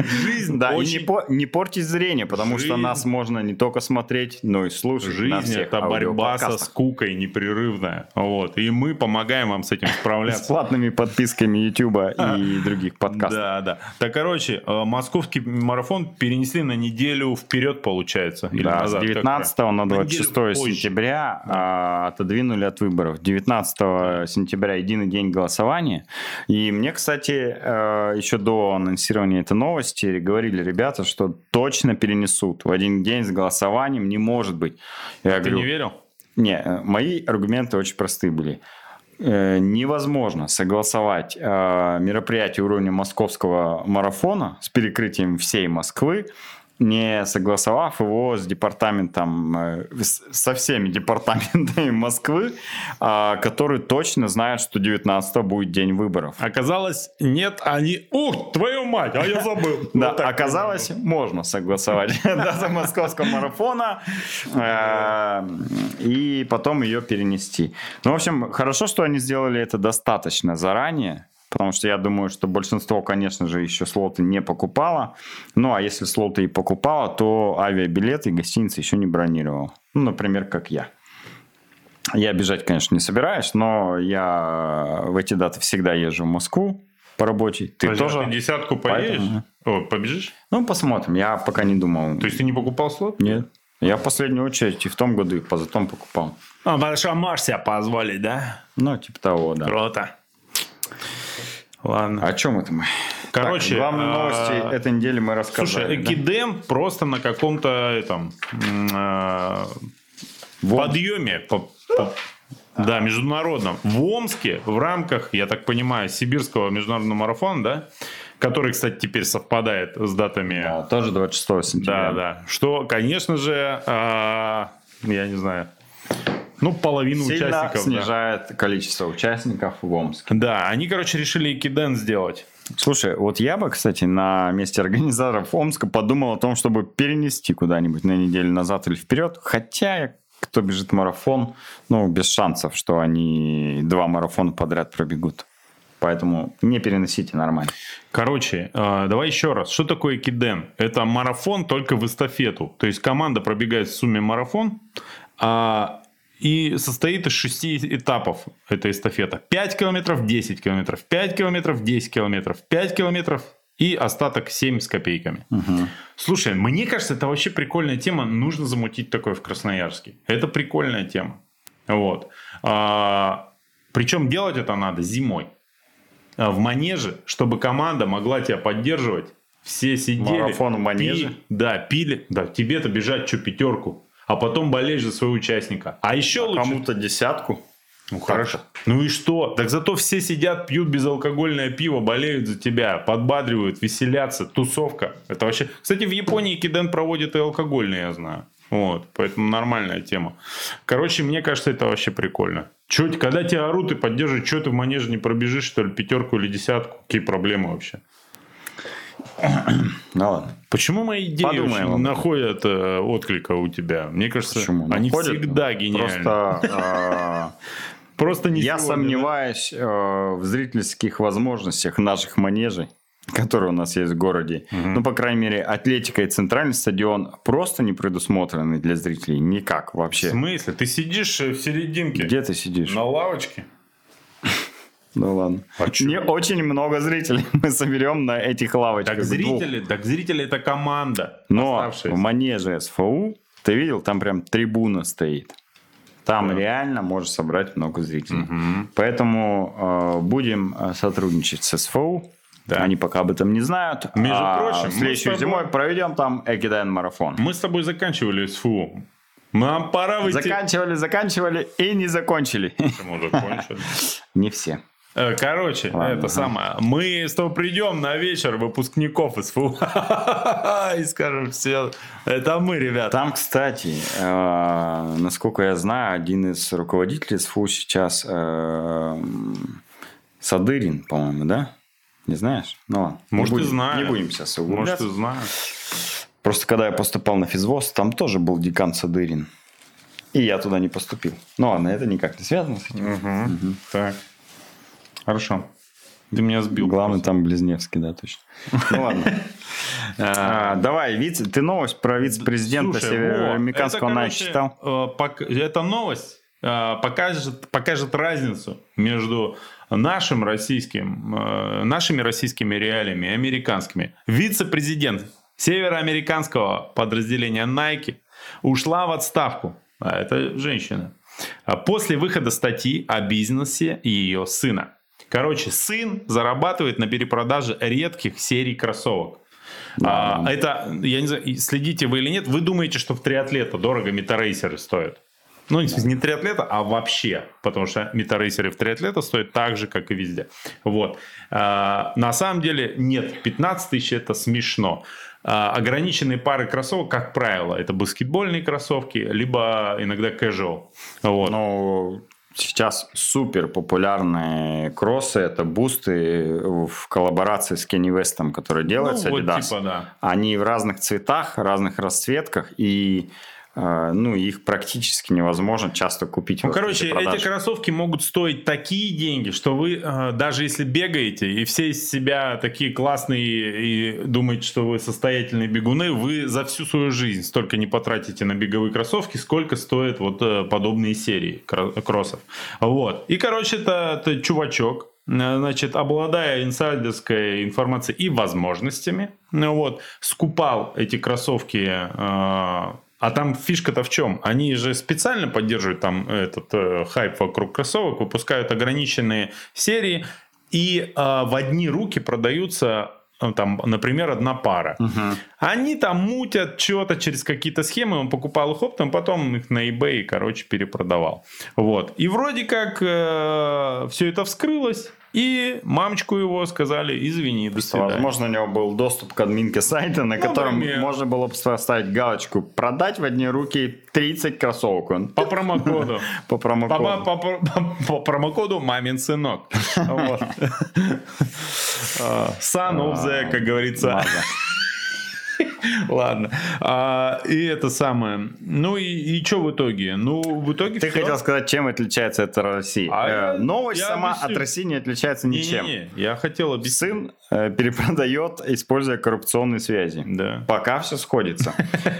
Жизнь
Да, и не,
очень...
по- не портить зрение, потому что нас можно не только смотреть, но и слушать
Жизнь это борьба со скукой непрерывная. Вот. И мы помогаем вам с этим справляться.
Бесплатными подписками YouTube и других подкастов.
Да, да. Так, короче, э, московский марафон перенесли на неделю вперед, получается.
Да, с
как
19 на
правильно?
26
неделю позже.
сентября а, отодвинули от выборов. 19 сентября единый день голосования. И мне, кстати, э, еще до анонсирования этой новости говорили ребята, что точно перенесут. В один день с голосованием не может быть. Я
Ты
говорю,
не верил?
не, э, мои аргументы очень простые были. Э, Невозможно согласовать э, мероприятие уровня московского марафона с перекрытием всей Москвы, не согласовав его с департаментом, э, со всеми департаментами Москвы, а, которые точно знают, что 19 будет день выборов.
Оказалось, нет, они... Ух, твою мать, а я забыл.
Да, оказалось, можно согласовать дату московского марафона э, и потом ее перенести. Ну, в общем, хорошо, что они сделали это достаточно заранее, потому что я думаю, что большинство, конечно же, еще слоты не покупало. Ну, а если слоты и покупало, то авиабилеты и гостиницы еще не бронировал. Ну, например, как я. Я бежать, конечно, не собираюсь, но я в эти даты всегда езжу в Москву по работе. Ты
Подожди, а
тоже?
ты десятку поедешь?
Поэтому-
О, побежишь?
Ну, посмотрим. Я пока не думал.
То есть ты не покупал слот?
Нет. Я в последнюю очередь и в том году, и позатом покупал.
А, большая можешь себе позволить, да?
Ну, типа того, да.
Круто. Ладно.
О чем это мы?
Короче,
Так, главные
а,
новости этой недели мы рассказали.
Слушай,
да?
Экидем просто на каком-то этом м, а, подъеме, по- по- да, международном, в Омске в рамках, я так понимаю, сибирского международного марафона, да, который, кстати, теперь совпадает с датами
Да, тоже 26 сентября.
Да, да. Что, конечно же, а, я не знаю, ну, половину
Сильно
участников. да.
снижает количество участников в Омске.
Да, они, короче, решили экиден сделать.
Слушай, вот я бы, кстати, на месте организаторов Омска подумал о том, чтобы перенести куда-нибудь на неделю назад или вперед. Хотя, кто бежит марафон, ну, без шансов, что они два марафона подряд пробегут. Поэтому не переносите нормально.
Короче, э, давай еще раз. Что такое экиден? Это марафон только в эстафету. То есть команда пробегает в сумме марафон, а, и состоит из шести этапов эта эстафета. 5 километров, 10 километров, 5 километров, 10 километров, 5 километров и остаток 7 с копейками. Слушай, мне кажется, это вообще прикольная тема. Нужно замутить такое в Красноярске. Это прикольная тема. Вот. А, причем делать это надо зимой. А, В манеже, чтобы команда могла тебя поддерживать. Все сидели.
Марафон в манеже?
пи- да, пили. Да, тебе-то бежать что пятерку. А потом болеешь за своего участника. А еще лучше...
Кому-то десятку.
Ну хорошо. Ну и что? Так зато все сидят, пьют безалкогольное пиво, болеют за тебя, подбадривают, веселятся, тусовка. Это вообще... Кстати, в Японии Киден проводит и алкогольные, я знаю. Вот, поэтому нормальная тема. Короче, мне кажется, это вообще прикольно. Чё, когда тебя орут и поддерживают, что ты в манеже не пробежишь, что ли, пятерку или десятку? Какие проблемы вообще?
Ну ладно.
Почему мои идеи
Подумаем
находят э, отклика у тебя? Мне кажется,
Почему?
они
Находят?
всегда гениальны.
Просто
Просто не
я
сегодня,
сомневаюсь э, в зрительских возможностях наших манежей, которые у нас есть в городе. Ну, по крайней мере, атлетика и центральный стадион просто не предусмотрены для зрителей. Никак
да? В
вообще.
смысле? Ты сидишь э, в серединке
Где ты сидишь?
на лавочке?
Ну ладно.
А чё?
Не очень много зрителей мы соберем на этих лавочках.
Так
двух.
зрители, так зрители это команда.
Но
оставшаяся.
в манеже СФУ, ты видел, там прям трибуна стоит. Там
Да.
реально можешь собрать много зрителей.
Мгм.
Поэтому э, будем э, сотрудничать с СФУ.
Да.
Они пока об этом не знают.
Между
А
прочим,
следующей
тобой-
зимой проведем там Экидайн марафон.
Мы с тобой заканчивали СФУ. Нам пора выйти.
Заканчивали, заканчивали и не закончили. Не все.
Э, Короче,
Ладно,
это самое. Мы с тобой придем на вечер выпускников СФУ и скажем все, это мы, ребята.
Там, кстати, э, насколько я знаю, один из руководителей СФУ сейчас э, Садырин, по-моему, да? Не знаешь? Ну ладно.
Может, и знаю.
Не будем сейчас
Может,
углубляться.
ты знаешь.
Просто когда я поступал на физвоз, там тоже был декан Садырин. И я туда не поступил. Ну ладно, это никак не связано с этим.
Мгм. Так. Хорошо. Ты меня сбил.
Главный там Близневский, да, точно. Ну ладно. А, Давай, вице, ты новость про вице-президента североамериканского
это,
читал?
э, Эта новость э, покажет, покажет разницу между нашим российским, э, нашими российскими реалиями и американскими. Вице-президент североамериканского подразделения Nike ушла в отставку. А это женщина. А После выхода статьи о бизнесе ее сына. Короче, сын зарабатывает на перепродаже редких серий кроссовок. А, это, я не знаю, следите вы или нет, вы думаете, что в триатлета дорого метарейсеры стоят? Ну, не не триатлета, а вообще. Потому что метарейсеры в триатлета стоят так же, как и везде. Вот. А, на самом деле нет. 15 тысяч это смешно. А, ограниченные пары кроссовок, как правило, это баскетбольные кроссовки, либо иногда casual. Вот.
Ну, сейчас супер популярные кроссы, это бусты в коллаборации с Kenny Westом, которые делаются
Ну, вот
Adidas.
типа, да.
Они в разных цветах, разных расцветках, и ну, их практически невозможно часто купить.
Ну, короче, эти кроссовки могут стоить такие деньги, что вы, э, даже если бегаете и все из себя такие классные и думаете, что вы состоятельные бегуны, вы за всю свою жизнь столько не потратите на беговые кроссовки, сколько стоят вот э, подобные серии кро- кроссов. Вот. И, короче, это, это чувачок, э, значит, обладая инсайдерской информацией и возможностями, ну вот, скупал эти кроссовки э, а там фишка-то в чем? Они же специально поддерживают там этот э, хайп вокруг кроссовок, выпускают ограниченные серии, и э, в одни руки продаются э, там, например, одна пара.
Мгм.
Они там мутят что-то через какие-то схемы, он покупал их оптом, потом их на eBay, короче, перепродавал. Вот. И вроде как все это вскрылось, и мамочку его сказали, извини, до свидания.
Возможно, у него был доступ к админке сайта, на
Ну,
котором
например.
можно было бы поставить галочку «Продать в одни руки 30 кроссовок». Он
По промокоду.
по промокоду.
по- по- по- по промокоду мамин сынок. Son of the, как говорится.
Ладно.
А, И это самое. Ну и, и что в итоге? Ну, в итоге
Ты
всё.
хотел сказать, чем отличается это от России?
А
Э,
я-
Новость
я
сама
объясню.
от России не отличается ничем.
Не-не-не, я хотел объяснить.
Сын э, перепродает, используя коррупционные связи.
Да.
Пока все сходится.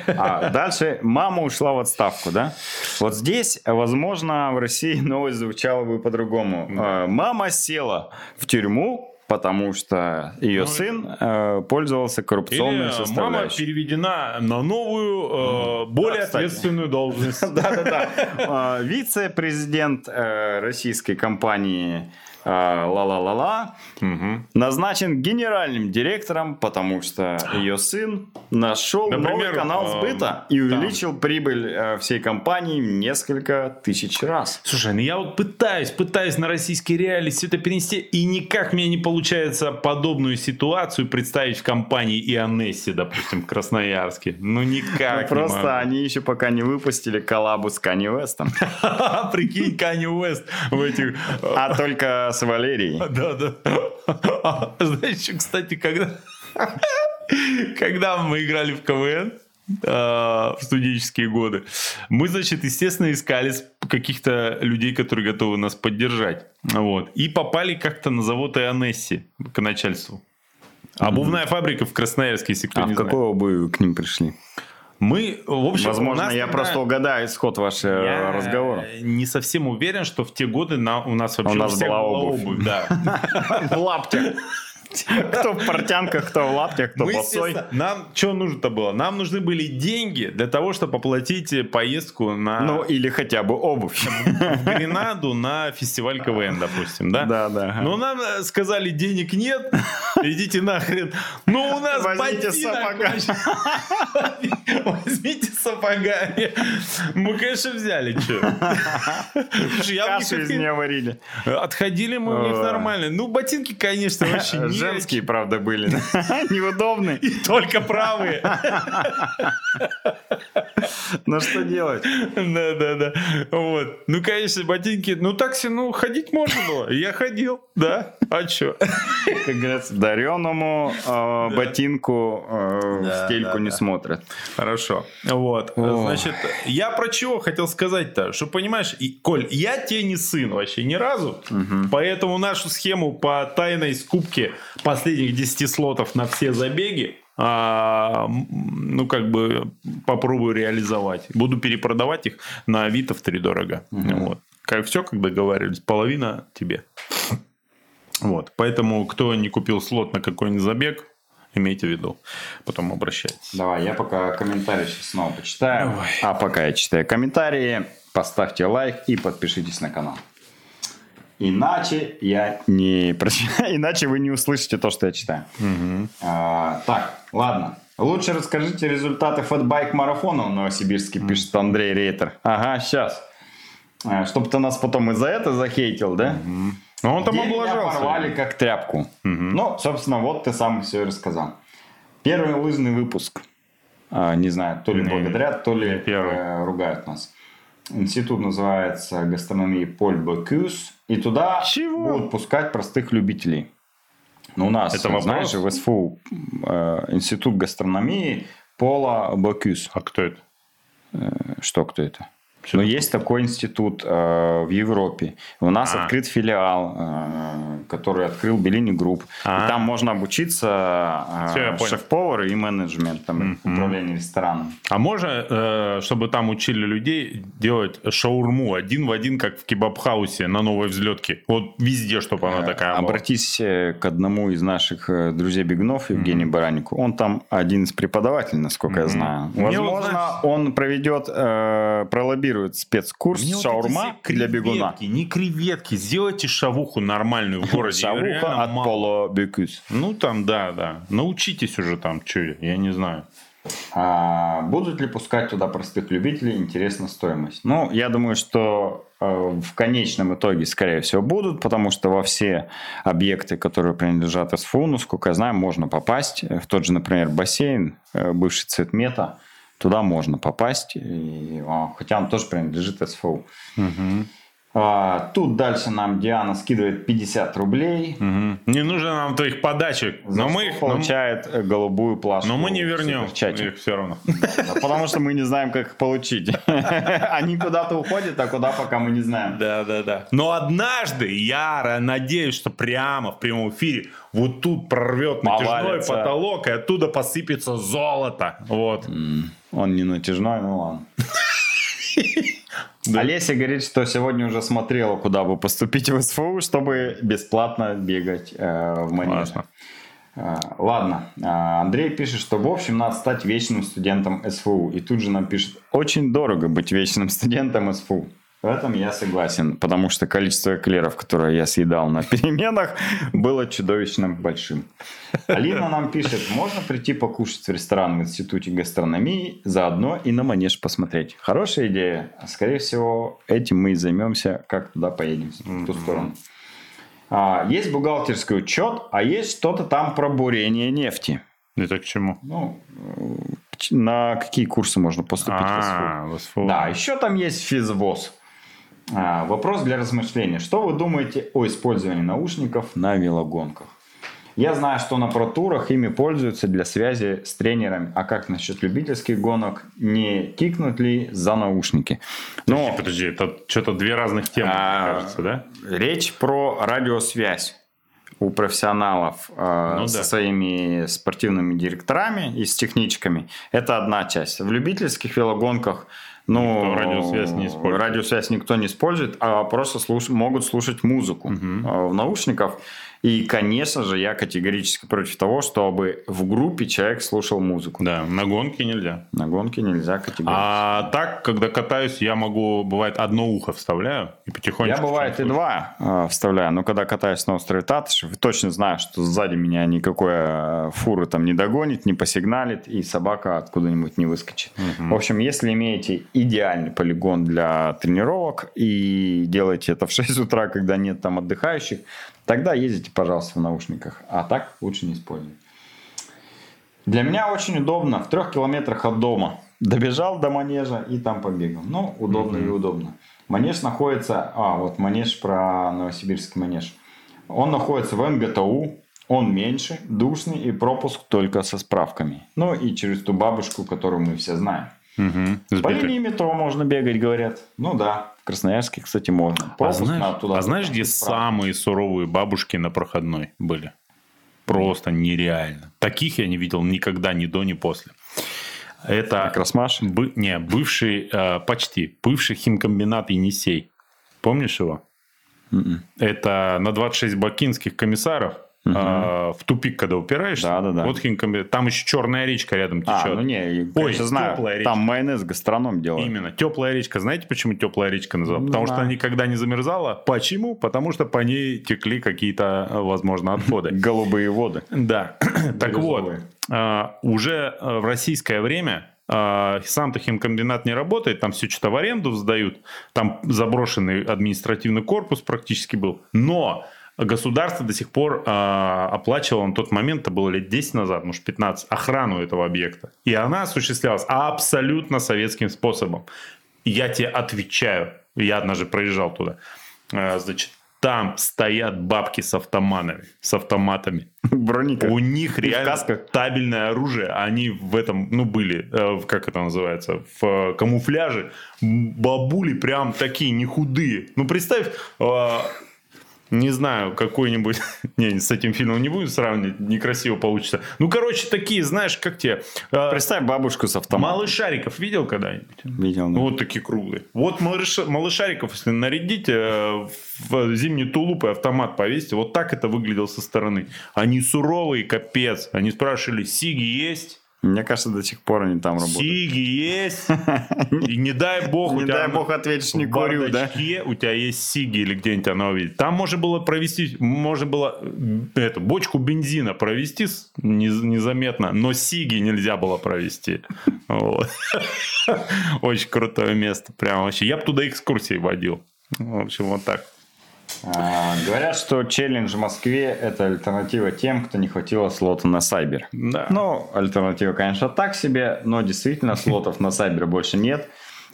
А дальше мама ушла в отставку, да? Вот здесь, возможно, в России новость звучала бы по-другому. Э, Мама села в тюрьму, потому что ее
Ну,
сын э, пользовался коррупционной
Или мама
составляющей.
переведена на новую, э, более
кстати.
ответственную должность.
Да-да-да. А, Вице-президент э, российской компании ла-ла-ла-ла, угу. назначен генеральным директором, потому что ее сын нашел Например, новый канал э, сбыта и увеличил там. прибыль э, всей компании в несколько тысяч раз.
Слушай, ну я вот пытаюсь, пытаюсь на российские реалии все это перенести, и никак мне не получается подобную ситуацию представить в компании Ионесси, допустим, в Красноярске. Ну никак.
Ну, просто они еще пока не выпустили коллабу с Канни Вестом.
Прикинь, Канни Вест в этих...
А только с Валерией.
Да, да. Знаешь, кстати, когда... Когда мы играли в КВН, а, в студенческие годы. Мы, значит, естественно, искали каких-то людей, которые готовы нас поддержать. Вот. И попали как-то на завод Ионесси к начальству. Обувная фабрика в Красноярске, если кто
а
не
в знает. какого бы к ним пришли?
Мы, в общем,
Возможно, я тогда... просто угадаю исход вашего я разговора.
не совсем уверен, что в те годы на, у нас вообще
у нас была обувь.
обувь да.
В лаптях. Кто в портянках, кто в лаптях, кто босой.
Нам что нужно-то было? Нам нужны были деньги для того, чтобы оплатить поездку на...
Ну, или хотя бы обувь.
В Гренаду на фестиваль КВН, допустим, да?
Да, да.
Но нам сказали, денег нет, идите нахрен. Ну, у нас
Возьмите сапога.
Возьмите сапогами. Мы, конечно, взяли, что.
Кашу из меня варили.
Отходили мы у них нормально. Ну, ботинки, конечно, вообще не
Женские, правда, были. Неудобные.
И только правые.
Ну что делать?
Да, да, да. Вот. Ну, конечно, ботинки. Ну, такси, ну, ходить можно было. Я ходил, да. А что?
Как говорится, дареному э, ботинку э, в стельку не смотрят.
Хорошо. Вот. Значит, я про чего хотел сказать-то? Что, понимаешь, Коль, я тебе не сын вообще ни разу. Поэтому нашу схему по тайной скупке последних 10 слотов на все забеги, а, ну, как бы попробую реализовать. Буду перепродавать их на Авито в три дорого. Угу. Вот. Как все, как договаривались, половина тебе. Вот. Поэтому, кто не купил слот на какой-нибудь забег, имейте в виду. Потом обращайтесь.
Давай, я пока комментарии сейчас снова почитаю. Давай. А пока я читаю комментарии, поставьте лайк и подпишитесь на канал. Иначе я не прочитаю, иначе вы не услышите то, что я читаю. Угу. А, так, ладно. Лучше расскажите результаты фэтбайк марафона в Новосибирске, mm. пишет Андрей Рейтер. Ага, сейчас. А, Чтобы ты нас потом и за это захейтил, да?
Mm-hmm. Ну, он там День
облажался. порвали как тряпку. Mm-hmm. Ну, собственно, вот ты сам все и рассказал. Первый лыжный выпуск. А, не знаю, то ли благодарят, то ли э, ругают нас. Институт называется гастрономии Поль Бекюс. И туда Чего? будут пускать простых любителей. Ну, у нас, Это знаешь, в СФУ э, Институт гастрономии Пола Бекюс.
А кто это?
Э, что кто это? Все Но есть такой институт э, в Европе. У нас а. открыт филиал, э, который открыл Bellini Group. А. И там можно обучиться э, шеф-повару и менеджментом, mm-hmm. управлению рестораном.
А можно, э, чтобы там учили людей делать шаурму один в один, как в кебаб-хаусе на новой взлетке? Вот везде, чтобы она такая
была. Обратись э, к одному из наших э, друзей-бегунов, Евгению mm-hmm. Баранику. Он там один из преподавателей, насколько mm-hmm. я знаю. Возможно, он проведет, э, пролоббирует рекламирует спецкурс Мне шаурма вот для бегуна.
Не креветки, сделайте шавуху нормальную в городе.
Шавуха от Поло Бекюс.
Ну там, да, да. Научитесь уже там, что я не знаю.
А, будут ли пускать туда простых любителей? Интересна стоимость. Ну, я думаю, что э, в конечном итоге, скорее всего, будут, потому что во все объекты, которые принадлежат СФУ, ну, сколько я знаю, можно попасть. В тот же, например, бассейн, э, бывший цветмета, туда можно попасть, и, хотя он тоже принадлежит СФУ. Угу. А, тут дальше нам Диана скидывает 50 рублей.
Угу. Не нужно нам твоих подачек.
За но мы их получает но... голубую плашку.
Но мы не вернем их все равно.
Потому что мы не знаем, как их получить. Они куда-то уходят, а куда пока мы не знаем.
Да, да, да. Но однажды я надеюсь, что прямо в прямом эфире вот тут прорвет натяжной потолок, и оттуда посыпется золото. Вот.
Он не натяжной, ну ладно. Да. Олеся говорит, что сегодня уже смотрела, куда бы поступить в СФУ, чтобы бесплатно бегать э, в манеже. Э, ладно, э, Андрей пишет, что в общем надо стать вечным студентом СФУ. И тут же нам пишет, очень дорого быть вечным студентом СФУ. В этом я согласен, потому что количество эклеров, которые я съедал на переменах, было чудовищно большим. Алина нам пишет, можно прийти покушать в ресторан в Институте гастрономии, заодно и на манеж посмотреть. Хорошая идея. Скорее всего, этим мы и займемся, как туда поедем, в ту сторону. А, есть бухгалтерский учет, а есть что-то там про бурение нефти.
Это к чему?
Ну, на какие курсы можно поступить
а,
в СФО? Да, еще там есть физвоз. А, вопрос для размышления. Что вы думаете о использовании наушников на велогонках? Я знаю, что на протурах ими пользуются для связи с тренерами. А как насчет любительских гонок? Не кикнут ли за наушники?
Но, подожди, это что-то две разных темы, а, кажется, да?
Речь про радиосвязь у профессионалов э, ну, со да. своими спортивными директорами и с техничками. Это одна часть. В любительских велогонках ну,
никто радиосвязь не использует.
Радиосвязь никто не использует, а просто слуш... могут слушать музыку угу. в наушниках. И, конечно же, я категорически против того, чтобы в группе человек слушал музыку.
Да, на гонке нельзя.
На гонке нельзя категорически.
А так, когда катаюсь, я могу, бывает, одно ухо вставляю и потихоньку...
Я, бывает, и два э, вставляю. Но когда катаюсь на острове Татышев, точно знаю, что сзади меня никакой э, фуры там не догонит, не посигналит, и собака откуда-нибудь не выскочит. Угу. В общем, если имеете идеальный полигон для тренировок и делаете это в 6 утра, когда нет там отдыхающих, Тогда ездите, пожалуйста, в наушниках. А так лучше не использовать. Для меня очень удобно. В трех километрах от дома. Добежал до манежа и там побегал. Ну, удобно mm-hmm. и удобно. Манеж находится... А, вот манеж про Новосибирский манеж. Он находится в МГТУ. Он меньше, душный и пропуск только со справками. Ну и через ту бабушку, которую мы все знаем.
Угу.
По линии метро можно бегать, говорят. Ну да, в Красноярске, кстати, можно.
а знаешь, туда а знаешь где самые суровые бабушки на проходной были? Просто нереально. Таких я не видел никогда ни до, ни после. Это
Красмаш?
Бы, не, бывший, э, почти, бывший химкомбинат Енисей. Помнишь его? Mm-mm. М-м. Это на 26 бакинских комиссаров Угу. А, в тупик, когда упираешься.
Да, да, да.
Вот Хинкомби... Там еще черная речка рядом течет. А,
ну не, Ой, знаю, теплая речка. там майонез гастроном делают.
Именно, теплая речка. Знаете, почему теплая речка называлась? Потому да. что она никогда не замерзала. Почему? Потому что по ней текли какие-то, возможно, отходы.
Голубые воды.
Да. Так вот, а, уже в российское время а, сам-то химкомбинат не работает, там все что-то в аренду сдают, там заброшенный административный корпус практически был. Но государство до сих пор э, оплачивало на тот момент, это было лет 10 назад, может 15, охрану этого объекта. И она осуществлялась абсолютно советским способом. Я тебе отвечаю, я однажды проезжал туда. Э, значит, там стоят бабки с автоматами, с автоматами.
Броника.
У них реально табельное оружие. Они в этом, ну, были, э, как это называется, в камуфляже. Бабули прям такие, не худые. Ну, представь, э, не знаю, какой-нибудь... не, с этим фильмом не буду сравнивать, некрасиво получится. Ну, короче, такие, знаешь, как те...
Э, Представь бабушку с автоматом.
Малышариков видел когда-нибудь?
Видел, да.
Вот такие круглые. Вот малыш... малышариков, если нарядить э, в зимний тулуп и автомат повесить, вот так это выглядело со стороны. Они суровые, капец. Они спрашивали, сиги есть?
Мне кажется, до сих пор они там работают.
Сиги есть. И не дай бог,
не дай бог ответишь, не курю, да?
у тебя есть сиги или где-нибудь она увидит. Там можно было провести, можно было эту бочку бензина провести незаметно, но сиги нельзя было провести. Очень крутое место. Прям вообще. Я бы туда экскурсии водил. В общем, вот так.
А, говорят, что челлендж в Москве – это альтернатива тем, кто не хватило слота на Сайбер.
Да.
Ну, альтернатива, конечно, так себе, но действительно слотов на Сайбер больше нет.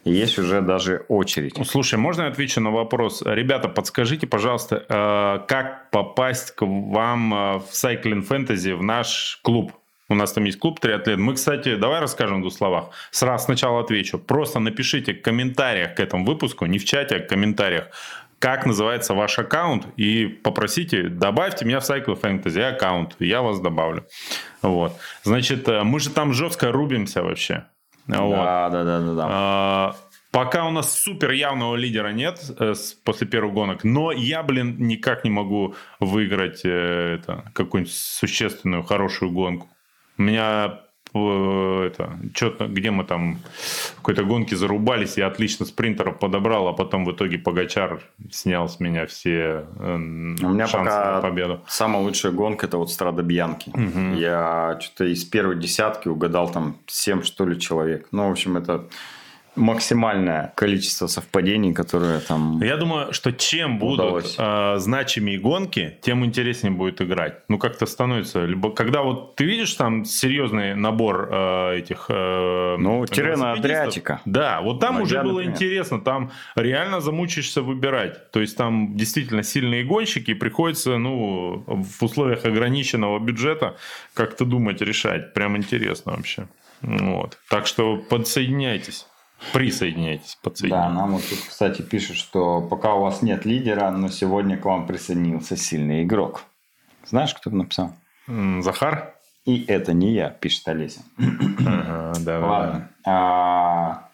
Есть уже даже очередь.
Слушай, можно я отвечу на вопрос? Ребята, подскажите, пожалуйста, э, как попасть к вам э, в Cycling Fantasy, в наш клуб? У нас там есть клуб триатлет. Мы, кстати, давай расскажем в двух словах. Сразу сначала отвечу. Просто напишите в комментариях к этому выпуску, не в чате, а в комментариях, как называется ваш аккаунт, и попросите, добавьте меня в Cycle Fantasy аккаунт, я вас добавлю. Вот. Значит, э, мы же там жестко рубимся вообще.
Вот. Да, да, да, да. да.
А, пока у нас супер явного лидера нет э, после первых гонок, но я, блин, никак не могу выиграть э, это, какую-нибудь существенную, хорошую гонку. У меня это, что-то, где мы там в какой-то гонке зарубались, я отлично спринтеров подобрал, а потом в итоге Погачар снял с меня все э,
У меня
шансы
пока
на победу.
самая лучшая гонка это вот Страда Бьянки. Я что-то из первой десятки угадал там 7 что ли человек. Ну, в общем, это максимальное количество совпадений, которые там...
Я думаю, что чем будут э, значимее гонки, тем интереснее будет играть. Ну, как-то становится... Либо, когда вот ты видишь там серьезный набор э, этих... э,
Ну, Тирена Адриатика.
Да, вот там
Мадья,
уже было
например.
интересно. Там реально замучишься выбирать. То есть там действительно сильные гонщики, и приходится, ну, в условиях ограниченного бюджета как-то думать, решать. Прям интересно вообще. Вот. Так что подсоединяйтесь. Присоединяйтесь,
Да,
подсоединяйтесь.
нам вот тут, кстати, пишут, что пока у вас нет лидера, но сегодня к вам присоединился сильный игрок. Знаешь, кто это написал?
Захар?
И это не я, пишет Олеся.
Ага, да, да,
Ладно. А,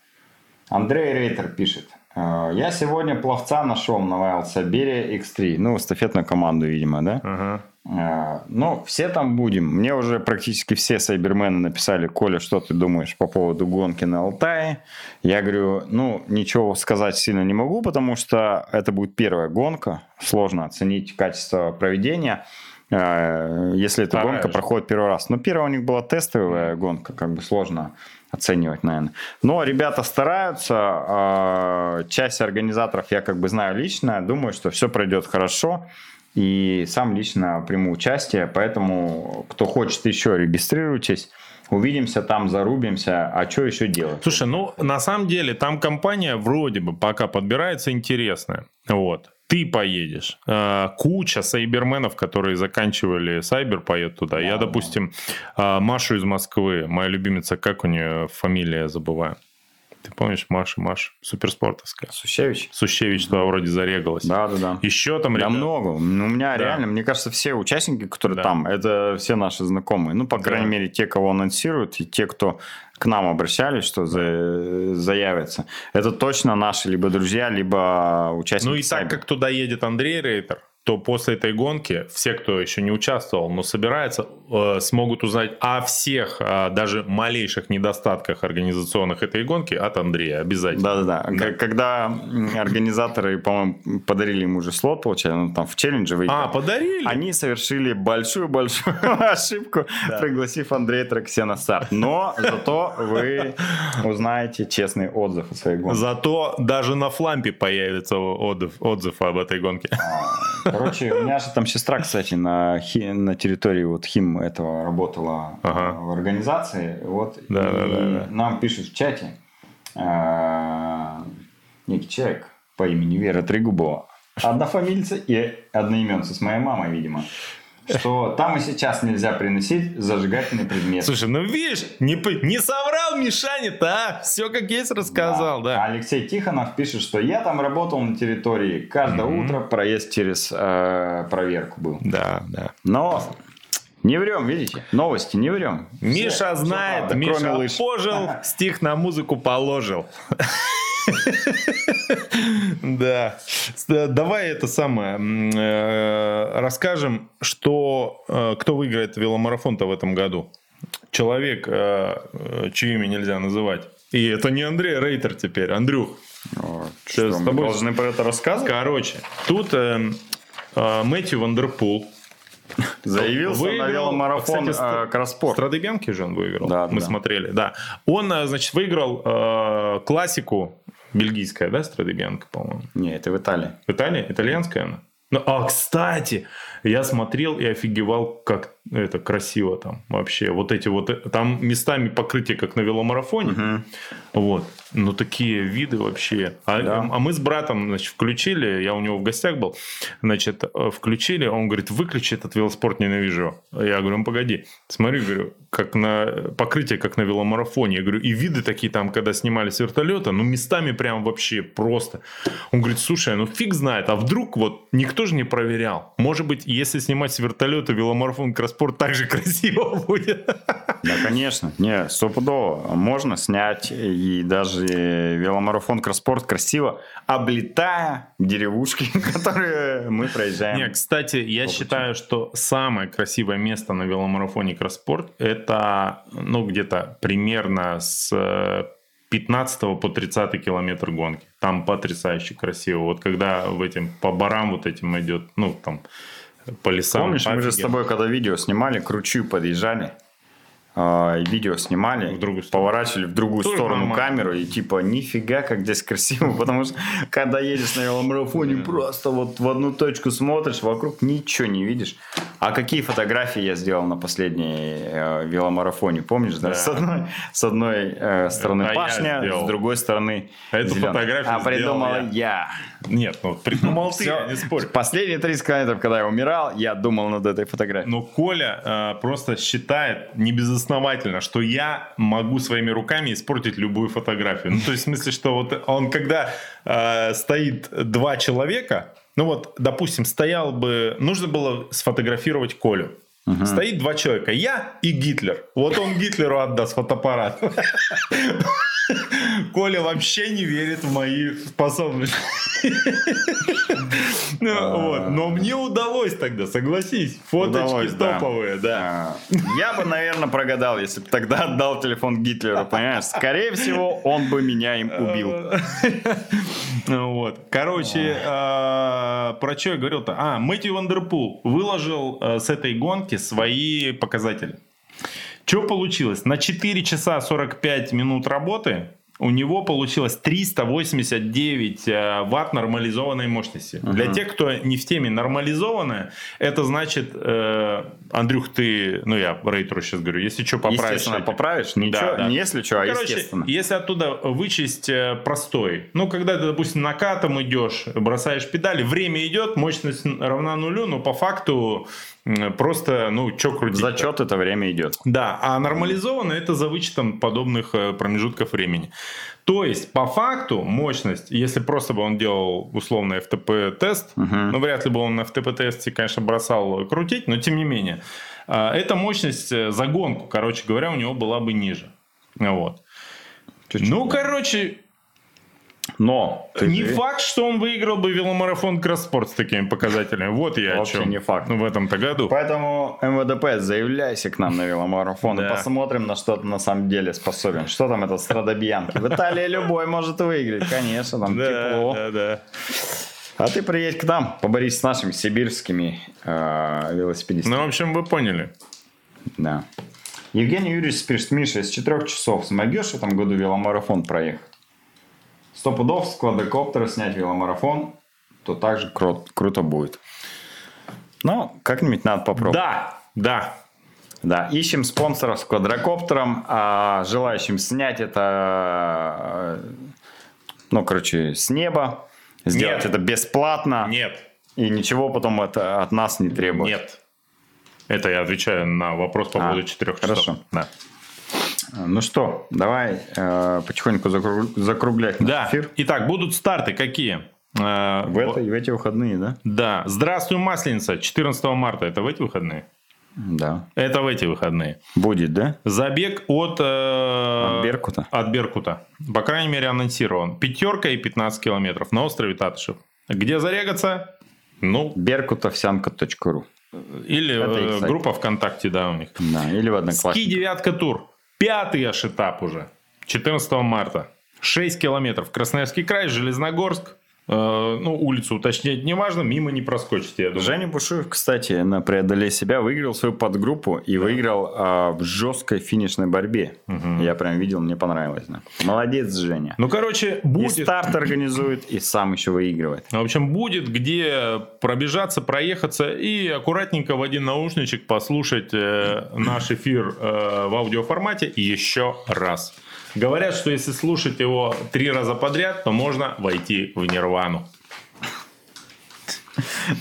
Андрей Рейтер пишет. А, Я сегодня пловца нашел на Wild Siberia X3. Ну, эстафетную команду, видимо, да?
да. Ага.
А, Ну, все там будем. Мне уже практически все сайбермены написали, Коля, что ты думаешь по поводу гонки на Алтае? Я говорю, ну, ничего сказать сильно не могу, потому что это будет первая гонка. Сложно оценить качество проведения, э, если эта
Вторая
гонка
же.
проходит первый раз. Но первая у них была тестовая гонка, как бы сложно оценивать, наверное. Но ребята стараются. а, Часть организаторов я как бы знаю лично. Думаю, что все пройдет хорошо. И сам лично приму участие. Поэтому, кто хочет еще, регистрируйтесь. Увидимся там, зарубимся. А что еще делать?
Слушай, ну на самом деле там компания вроде бы пока подбирается интересная. Вот. Ты поедешь. Э, Куча сайберменов, которые заканчивали сайбер, поедут туда. Я, допустим, э, Машу из Москвы, моя любимица, как у нее фамилия, забываю. Ты помнишь, Маша, Маша, суперспортовская.
Сущевич?
Сущевич туда вроде зарегалась.
Да, да, да.
Еще там
Да
ребята-
много. Ну, у меня
Да.
реально, мне кажется, все участники, которые
Да.
там, это все наши знакомые. Ну, по
Да.
крайней мере, те, кого анонсируют, и те, кто к нам обращались, что за- заявятся. Это точно наши либо друзья, либо участники.
Ну и так
сайбера.
как туда едет Андрей Рейтер, то после этой гонки все, кто еще не участвовал, но собирается, э, смогут узнать о всех, э, даже малейших недостатках организационных этой гонки от Андрея обязательно.
Да-да-да. К- Когда организаторы, по-моему, подарили ему уже слот, получается, ну, там в челлендже выиграл.
А, подарили?
Они совершили большую-большую ошибку, пригласив Андрея Траксе на старт. Но зато вы узнаете честный отзыв о своей гонке.
Зато даже на флампе появится отзыв, отзыв об этой гонке.
Короче, у меня же там сестра, кстати, на, Хи- на территории вот Хим этого работала э,
Ага.
в организации. Вот,
Да,
и
да, да, да.
нам пишут в чате э, некий человек по имени Вера Трегубова, однофамильца и одноименца с моей мамой, видимо, что там и сейчас нельзя приносить зажигательный предмет.
Слушай, ну видишь, не, не соврал Мишаня-то, а? Все как есть рассказал, да.
А Алексей Тихонов пишет, что я там работал на территории. Каждое утро проезд через э, проверку был.
Да, да.
Но не врем, видите? Новости не врем.
Миша
Все- все
знает,
правда,
Миша пожил, стих на музыку положил. Да. Давай это самое э, расскажем, что э, кто выиграет веломарафон-то в этом году. Человек, э, чье имя нельзя называть. И это не Андрей Рейтер теперь, Андрюх. Что, с
мы
тобой-
должны про это рассказывать?
Короче, тут э, э, Мэтью Ван дер Пул.
Заявился на
Выиграл,
веломарафон
кстати, ст-
э. Strade
Bianche же он выиграл.
Да,
Мы
да.
смотрели, да. Он, значит, выиграл э, классику бельгийская, да, Strade Bianche, по-моему.
Не, это в Италии.
В Италии? Итальянская она? Ну, а, кстати, я смотрел и офигевал, как это красиво там вообще. Вот эти вот, там местами покрытие, как на веломарафоне. Вот. Ну, такие виды вообще. А,
Да.
а мы с братом, значит, включили, я у него в гостях был, значит, э, включили, он говорит, выключи этот велоспорт, ненавижу. Я говорю, ну, погоди, смотри, говорю, как на покрытие, как на веломарафоне. Я говорю, и виды такие там, когда снимали с вертолета, ну, местами прям вообще просто. Он говорит, слушай, ну, фиг знает, а вдруг вот никто же не проверял. Может быть, если снимать с вертолета веломарафон Кросспорт, Кросспорт так же красиво будет.
Да, конечно. Не, стопудово. Можно снять и даже веломарафон Кросспорт красиво, облетая деревушки, которые мы проезжаем.
Не, кстати, я считаю, что самое красивое место на веломарафоне Кросспорт это, ну, где-то примерно с 15 по 30 километр гонки. Там потрясающе красиво. Вот когда в этим по барам вот этим идет, ну, там, по лесам.
Помнишь, мы же с тобой, когда видео снимали, к ручью подъезжали, а, видео снимали, в другую поворачивали в другую Тоже сторону нормально. камеру, и типа, нифига, как здесь красиво, потому что когда едешь на веломарафоне, просто вот в одну точку смотришь, вокруг ничего не видишь. А какие фотографии я сделал на последней э, веломарафоне, помнишь, да? да? С одной, с одной э, стороны а пашня, с другой стороны
Эту фотографию
А придумал я. я.
Нет, ну придумал ты, не спорю.
Последние 30 километров, когда я умирал, я думал над этой фотографией.
Но Коля э, просто считает не безосновательно, что я могу своими руками испортить любую фотографию. Ну, то есть в смысле, что вот он когда э, стоит два человека, ну вот, допустим, стоял бы, нужно было сфотографировать Колю. Угу. Стоит два человека, я и Гитлер. Вот он Гитлеру отдаст фотоаппарат. Коля вообще не верит в мои способности. Ну, а. Но мне удалось тогда, согласись. Фоточки топовые, да.
А. Я бы, наверное, прогадал, если бы тогда отдал телефон Гитлеру, понимаешь? Скорее всего, он бы меня им убил.
Ну вот. Короче, а. про что я говорил-то? А, Мэтью Ван дер Пул выложил с этой гонки свои показатели. Что получилось? На 4 часа 45 минут работы у него получилось 389 э, ватт нормализованной мощности. Uh-huh. Для тех, кто не в теме нормализованная, это значит, э, Андрюх, ты, ну я рейтеру сейчас говорю, если что поправишь.
Естественно, эти... поправишь, ничего, да, да. не если что, а Короче, естественно.
если оттуда вычесть э, простой, ну когда ты, допустим, накатом идешь, бросаешь педали, время идет, мощность равна нулю, но по факту просто, ну, что крутить.
Зачет это время идет.
Да, а нормализованно это за вычетом подобных э, промежутков времени. То есть, по факту, мощность, если просто бы он делал условный FTP-тест, угу. ну, вряд ли бы он на FTP-тесте, конечно, бросал крутить, но тем не менее, э, эта мощность э, за гонку, короче говоря, у него была бы ниже. Вот. Чуть-чуть, ну, короче,
но
не же... факт, что он выиграл бы веломарафон Кросспорт с такими показателями. Вот я Вообще о чем.
не факт.
Ну, в этом-то году.
Поэтому МВДП, заявляйся к нам на веломарафон и посмотрим, на что ты на самом деле способен. Что там этот Страдобьянки? В Италии любой может выиграть, конечно, там тепло. Да, да. А ты приедь к нам, поборись с нашими сибирскими э, велосипедистами.
Ну, в общем, вы поняли.
Да. Евгений Юрьевич пишет, Миша, из четырех часов смогешь в этом году веломарафон проехать? Сто пудов с квадрокоптера снять веломарафон, то также кру- круто будет. Ну, как-нибудь надо попробовать.
Да, да.
Да, ищем спонсоров с квадрокоптером, а желающим снять это, ну, короче, с неба, сделать Нет. это бесплатно.
Нет.
И ничего потом это от нас не требует.
Нет. Это я отвечаю на вопрос по а, поводу четырех часов.
Хорошо. Да. Ну что, давай э, потихоньку закруглять наш
да. эфир. Итак, будут старты какие?
Э, в, это, в эти выходные, да?
Да. Здравствуй, Масленица, 14 марта. Это в эти выходные?
Да.
Это в эти выходные.
Будет, да?
Забег от... Э,
от Беркута.
От Беркута. По крайней мере, анонсирован. Пятерка и 15 километров на острове Татышев. Где зарегаться?
Ну... Беркутовсянка.ру
Или э, группа ВКонтакте, да, у них.
Да, или в Одноклассниках.
Ски девятка тур. Пятый аж этап уже. 14 марта. 6 километров. Красноярский край, Железногорск. Э, ну, улицу уточнять не важно, мимо не проскочите, я думаю.
Женя Бушуев, кстати, на «Преодолей себя» выиграл свою подгруппу и да. выиграл а, в жесткой финишной борьбе. Угу. Я прям видел, мне понравилось. Да. Молодец, Женя.
Ну, короче, будет...
И старт организует, и сам еще выигрывает.
В общем, будет где пробежаться, проехаться и аккуратненько в один наушничек послушать э, наш эфир э, в аудиоформате еще раз. Говорят, что если слушать его три раза подряд, то можно войти в нирвану.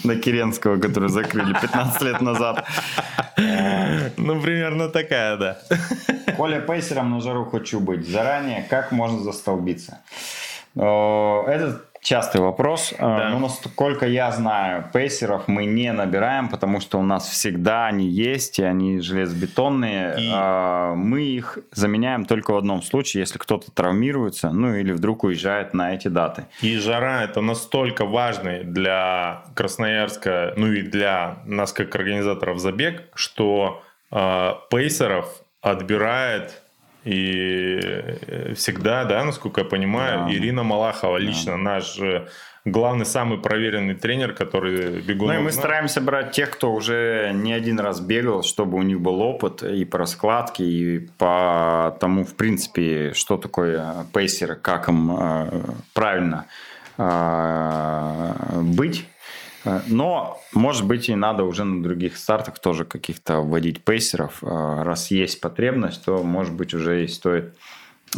На Керенского, который закрыли 15 лет назад.
Ну, примерно такая, да.
Коля Пейсером на жару хочу быть. Заранее, как можно застолбиться? Этот частый вопрос. А, да. Ну, насколько я знаю, пейсеров мы не набираем, потому что у нас всегда они есть, и они железобетонные. И... А, мы их заменяем только в одном случае, если кто-то травмируется, ну или вдруг уезжает на эти даты.
И жара это настолько важный для Красноярска, ну и для нас как организаторов забег, что э, пейсеров отбирает и э, всегда, да, насколько я понимаю, да. Ирина Малахова лично да. наш э, главный, самый проверенный тренер, который бегун.
Ну и мы стараемся брать тех, кто уже не один раз бегал, чтобы у них был опыт и по раскладке, и по тому, в принципе, что такое пейсер, как им э, правильно быть но, может быть, и надо уже на других стартах тоже каких-то вводить пейсеров. Э, раз есть потребность, то, может быть, уже и стоит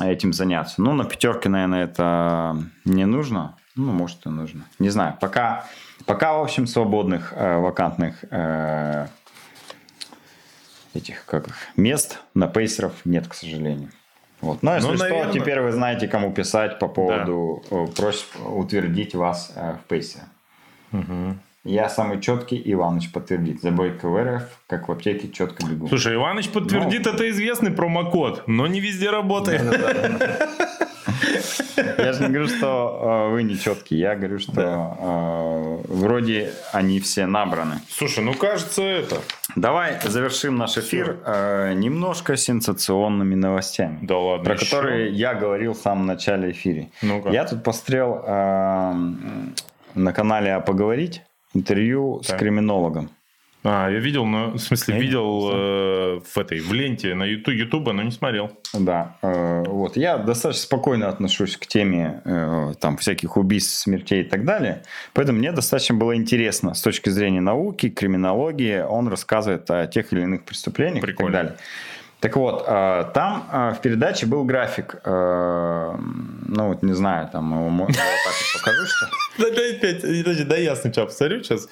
этим заняться. Ну, на пятерке, наверное, это не нужно. Ну, может, и нужно. Не знаю. Пока, пока в общем, свободных, э, вакантных этих как их, мест на пейсеров нет, к сожалению. Вот. Но если ну, наверное... что, теперь вы знаете, кому писать по поводу да. просьб утвердить вас в пейсере. Угу. Я самый четкий, Иваныч подтвердит. Забой КВРФ, как в аптеке, четко бегу.
Слушай, Иваныч подтвердит, ну, это известный промокод, но не везде работает.
Я же не говорю, что э, вы не четкие. Я говорю, что э, вроде они все набраны.
Слушай, ну кажется это.
Давай завершим наш эфир э, немножко сенсационными новостями.
Да ладно.
Про которые я говорил в самом начале эфира. Я тут пострел на канале «А поговорить» интервью так. с криминологом.
А, я видел, но в смысле, я видел э, в этой, в ленте на YouTube, Ютуба, но не смотрел.
Да, э, вот. Я достаточно спокойно отношусь к теме э, там всяких убийств, смертей и так далее. Поэтому мне достаточно было интересно с точки зрения науки, криминологии. Он рассказывает о тех или иных преступлениях Прикольно. и так далее. Так вот, э, там э, в передаче был график, э, ну вот не знаю, там его покажу, что...
Дай я сначала посмотрю сейчас.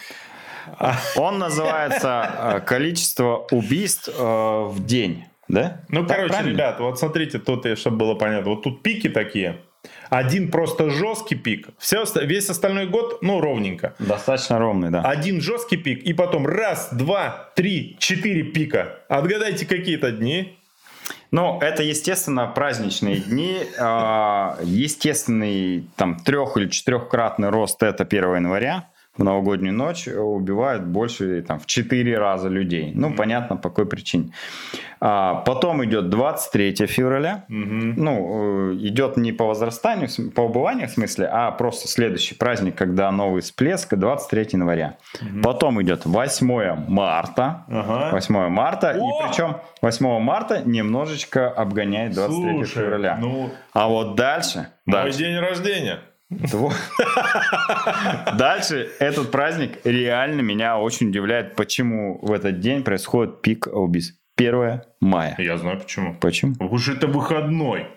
Он называется «Количество убийств в день». Да?
Ну, так, короче, правильно? ребят, вот смотрите, тут, чтобы было понятно, вот тут пики такие – один просто жесткий пик, все, весь остальной год, ну, ровненько.
Достаточно ровный, да.
Один жесткий пик, и потом раз, два, три, четыре пика. Отгадайте, какие это дни?
Ну, это, естественно, праздничные дни. А, естественный там трех- или четырехкратный рост это 1 января в новогоднюю ночь убивают больше там, в 4 раза людей. Ну, mm-hmm. понятно, по какой причине. А, потом идет 23 февраля. Mm-hmm. Ну, э, идет не по возрастанию, по убыванию в смысле, а просто следующий праздник, когда новый всплеск, 23 января. Mm-hmm. Потом идет 8 марта. Uh-huh. 8 марта. О! И причем 8 марта немножечко обгоняет 23 Слушай, февраля. Ну... А вот дальше...
Мой
дальше.
день рождения.
Дальше этот праздник реально меня очень удивляет, почему в этот день происходит пик убийств. 1 мая.
Я знаю почему.
Почему?
Потому что это выходной.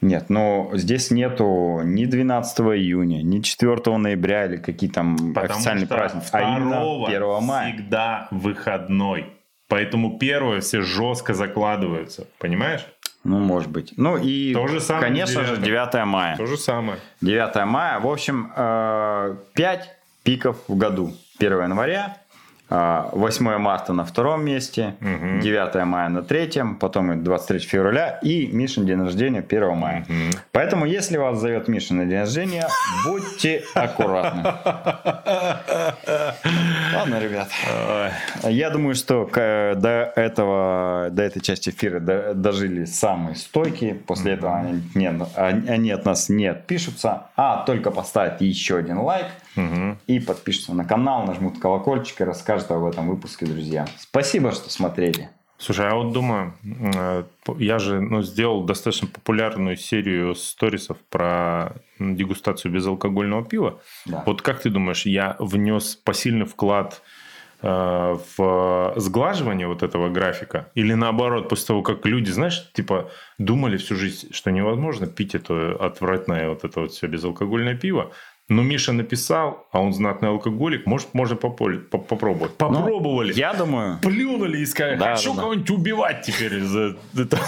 Нет, но здесь нету ни 12 июня, ни 4 ноября или какие там Потому официальные праздники,
а именно 1 мая. всегда выходной. Поэтому первое все жестко закладываются. Понимаешь?
Ну, может быть. Ну и, То же самое конечно 9. же, 9 мая.
То же самое.
9 мая. В общем, 5 э, пиков в году. 1 января, 8 а, марта на втором месте, угу. 9 мая на третьем, потом 23 февраля и Мишин день рождения 1 мая. Угу. Поэтому, если вас зовет Миша на день рождения, будьте аккуратны. Ладно, ребят. Я думаю, что до этого, до этой части эфира дожили самые стойкие. После этого они, нет, они от нас не отпишутся, а только поставят еще один лайк угу. и подпишутся на канал, нажмут колокольчик и расскажут об этом выпуске, друзья. Спасибо, что смотрели.
Слушай, я вот думаю, э, я же ну, сделал достаточно популярную серию сторисов про дегустацию безалкогольного пива. Да. Вот как ты думаешь, я внес посильный вклад э, в сглаживание вот этого графика? Или наоборот, после того, как люди, знаешь, типа думали всю жизнь, что невозможно пить это отвратное вот это вот все безалкогольное пиво, ну, Миша написал, а он знатный алкоголик, может, можно попробовать. Ну, Попробовали.
я думаю...
Плюнули и сказали, да, хочу да, кого-нибудь убивать теперь за это.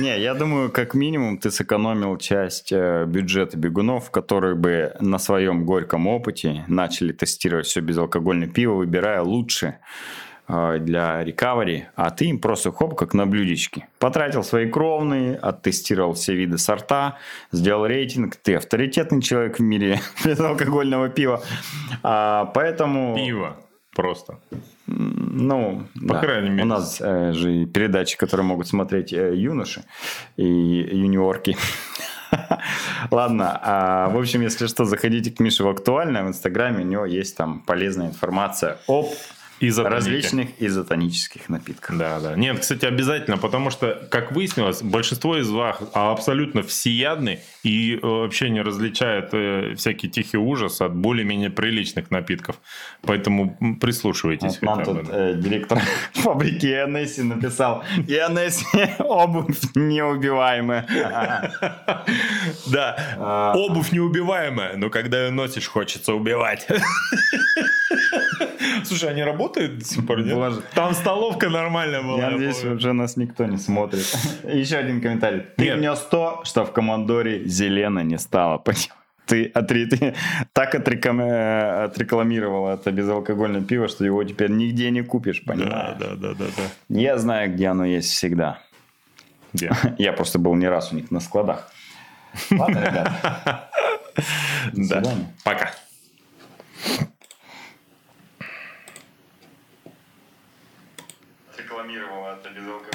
Не, я думаю, как минимум ты сэкономил часть э, бюджета бегунов, которые бы на своем горьком опыте начали тестировать все безалкогольное пиво, выбирая лучше Э, для рекавери, а ты им просто хоп, как на блюдечке. Потратил свои кровные, оттестировал все виды сорта, сделал рейтинг. Ты авторитетный человек в мире безалкогольного пива. А, поэтому...
Пиво просто.
Ну,
по да. крайней мере.
У нас э, же передачи, которые могут смотреть э, юноши и юниорки. Ладно, а, в общем, если что, заходите к Мише в актуальное в Инстаграме, у него есть там полезная информация об Изотоники. Различных изотонических напитков.
Да, да. Нет, кстати, обязательно, потому что, как выяснилось, большинство из вас абсолютно всеядны и э, вообще не различают э, всякий тихий ужас от более-менее приличных напитков. Поэтому прислушивайтесь.
Вот нам тут э, директор фабрики Ионесси написал, Ионесси обувь неубиваемая.
Да, а. обувь неубиваемая, но когда ее носишь, хочется убивать. Слушай, они работают до сих пор, нет? Там столовка нормальная была.
Я надеюсь, уже нас никто не смотрит. Еще один комментарий. Ты внес то, что в Командоре зелено не стало. Ты, отри, ты так отрекам, э, отрекламировал это безалкогольное пиво, что его теперь нигде не купишь, понимаешь?
Да, да, да, да, да.
Я знаю, где оно есть всегда.
Где?
Я просто был не раз у них на складах. Ладно, ребята.
Да. Пока. забронировала безалкогольное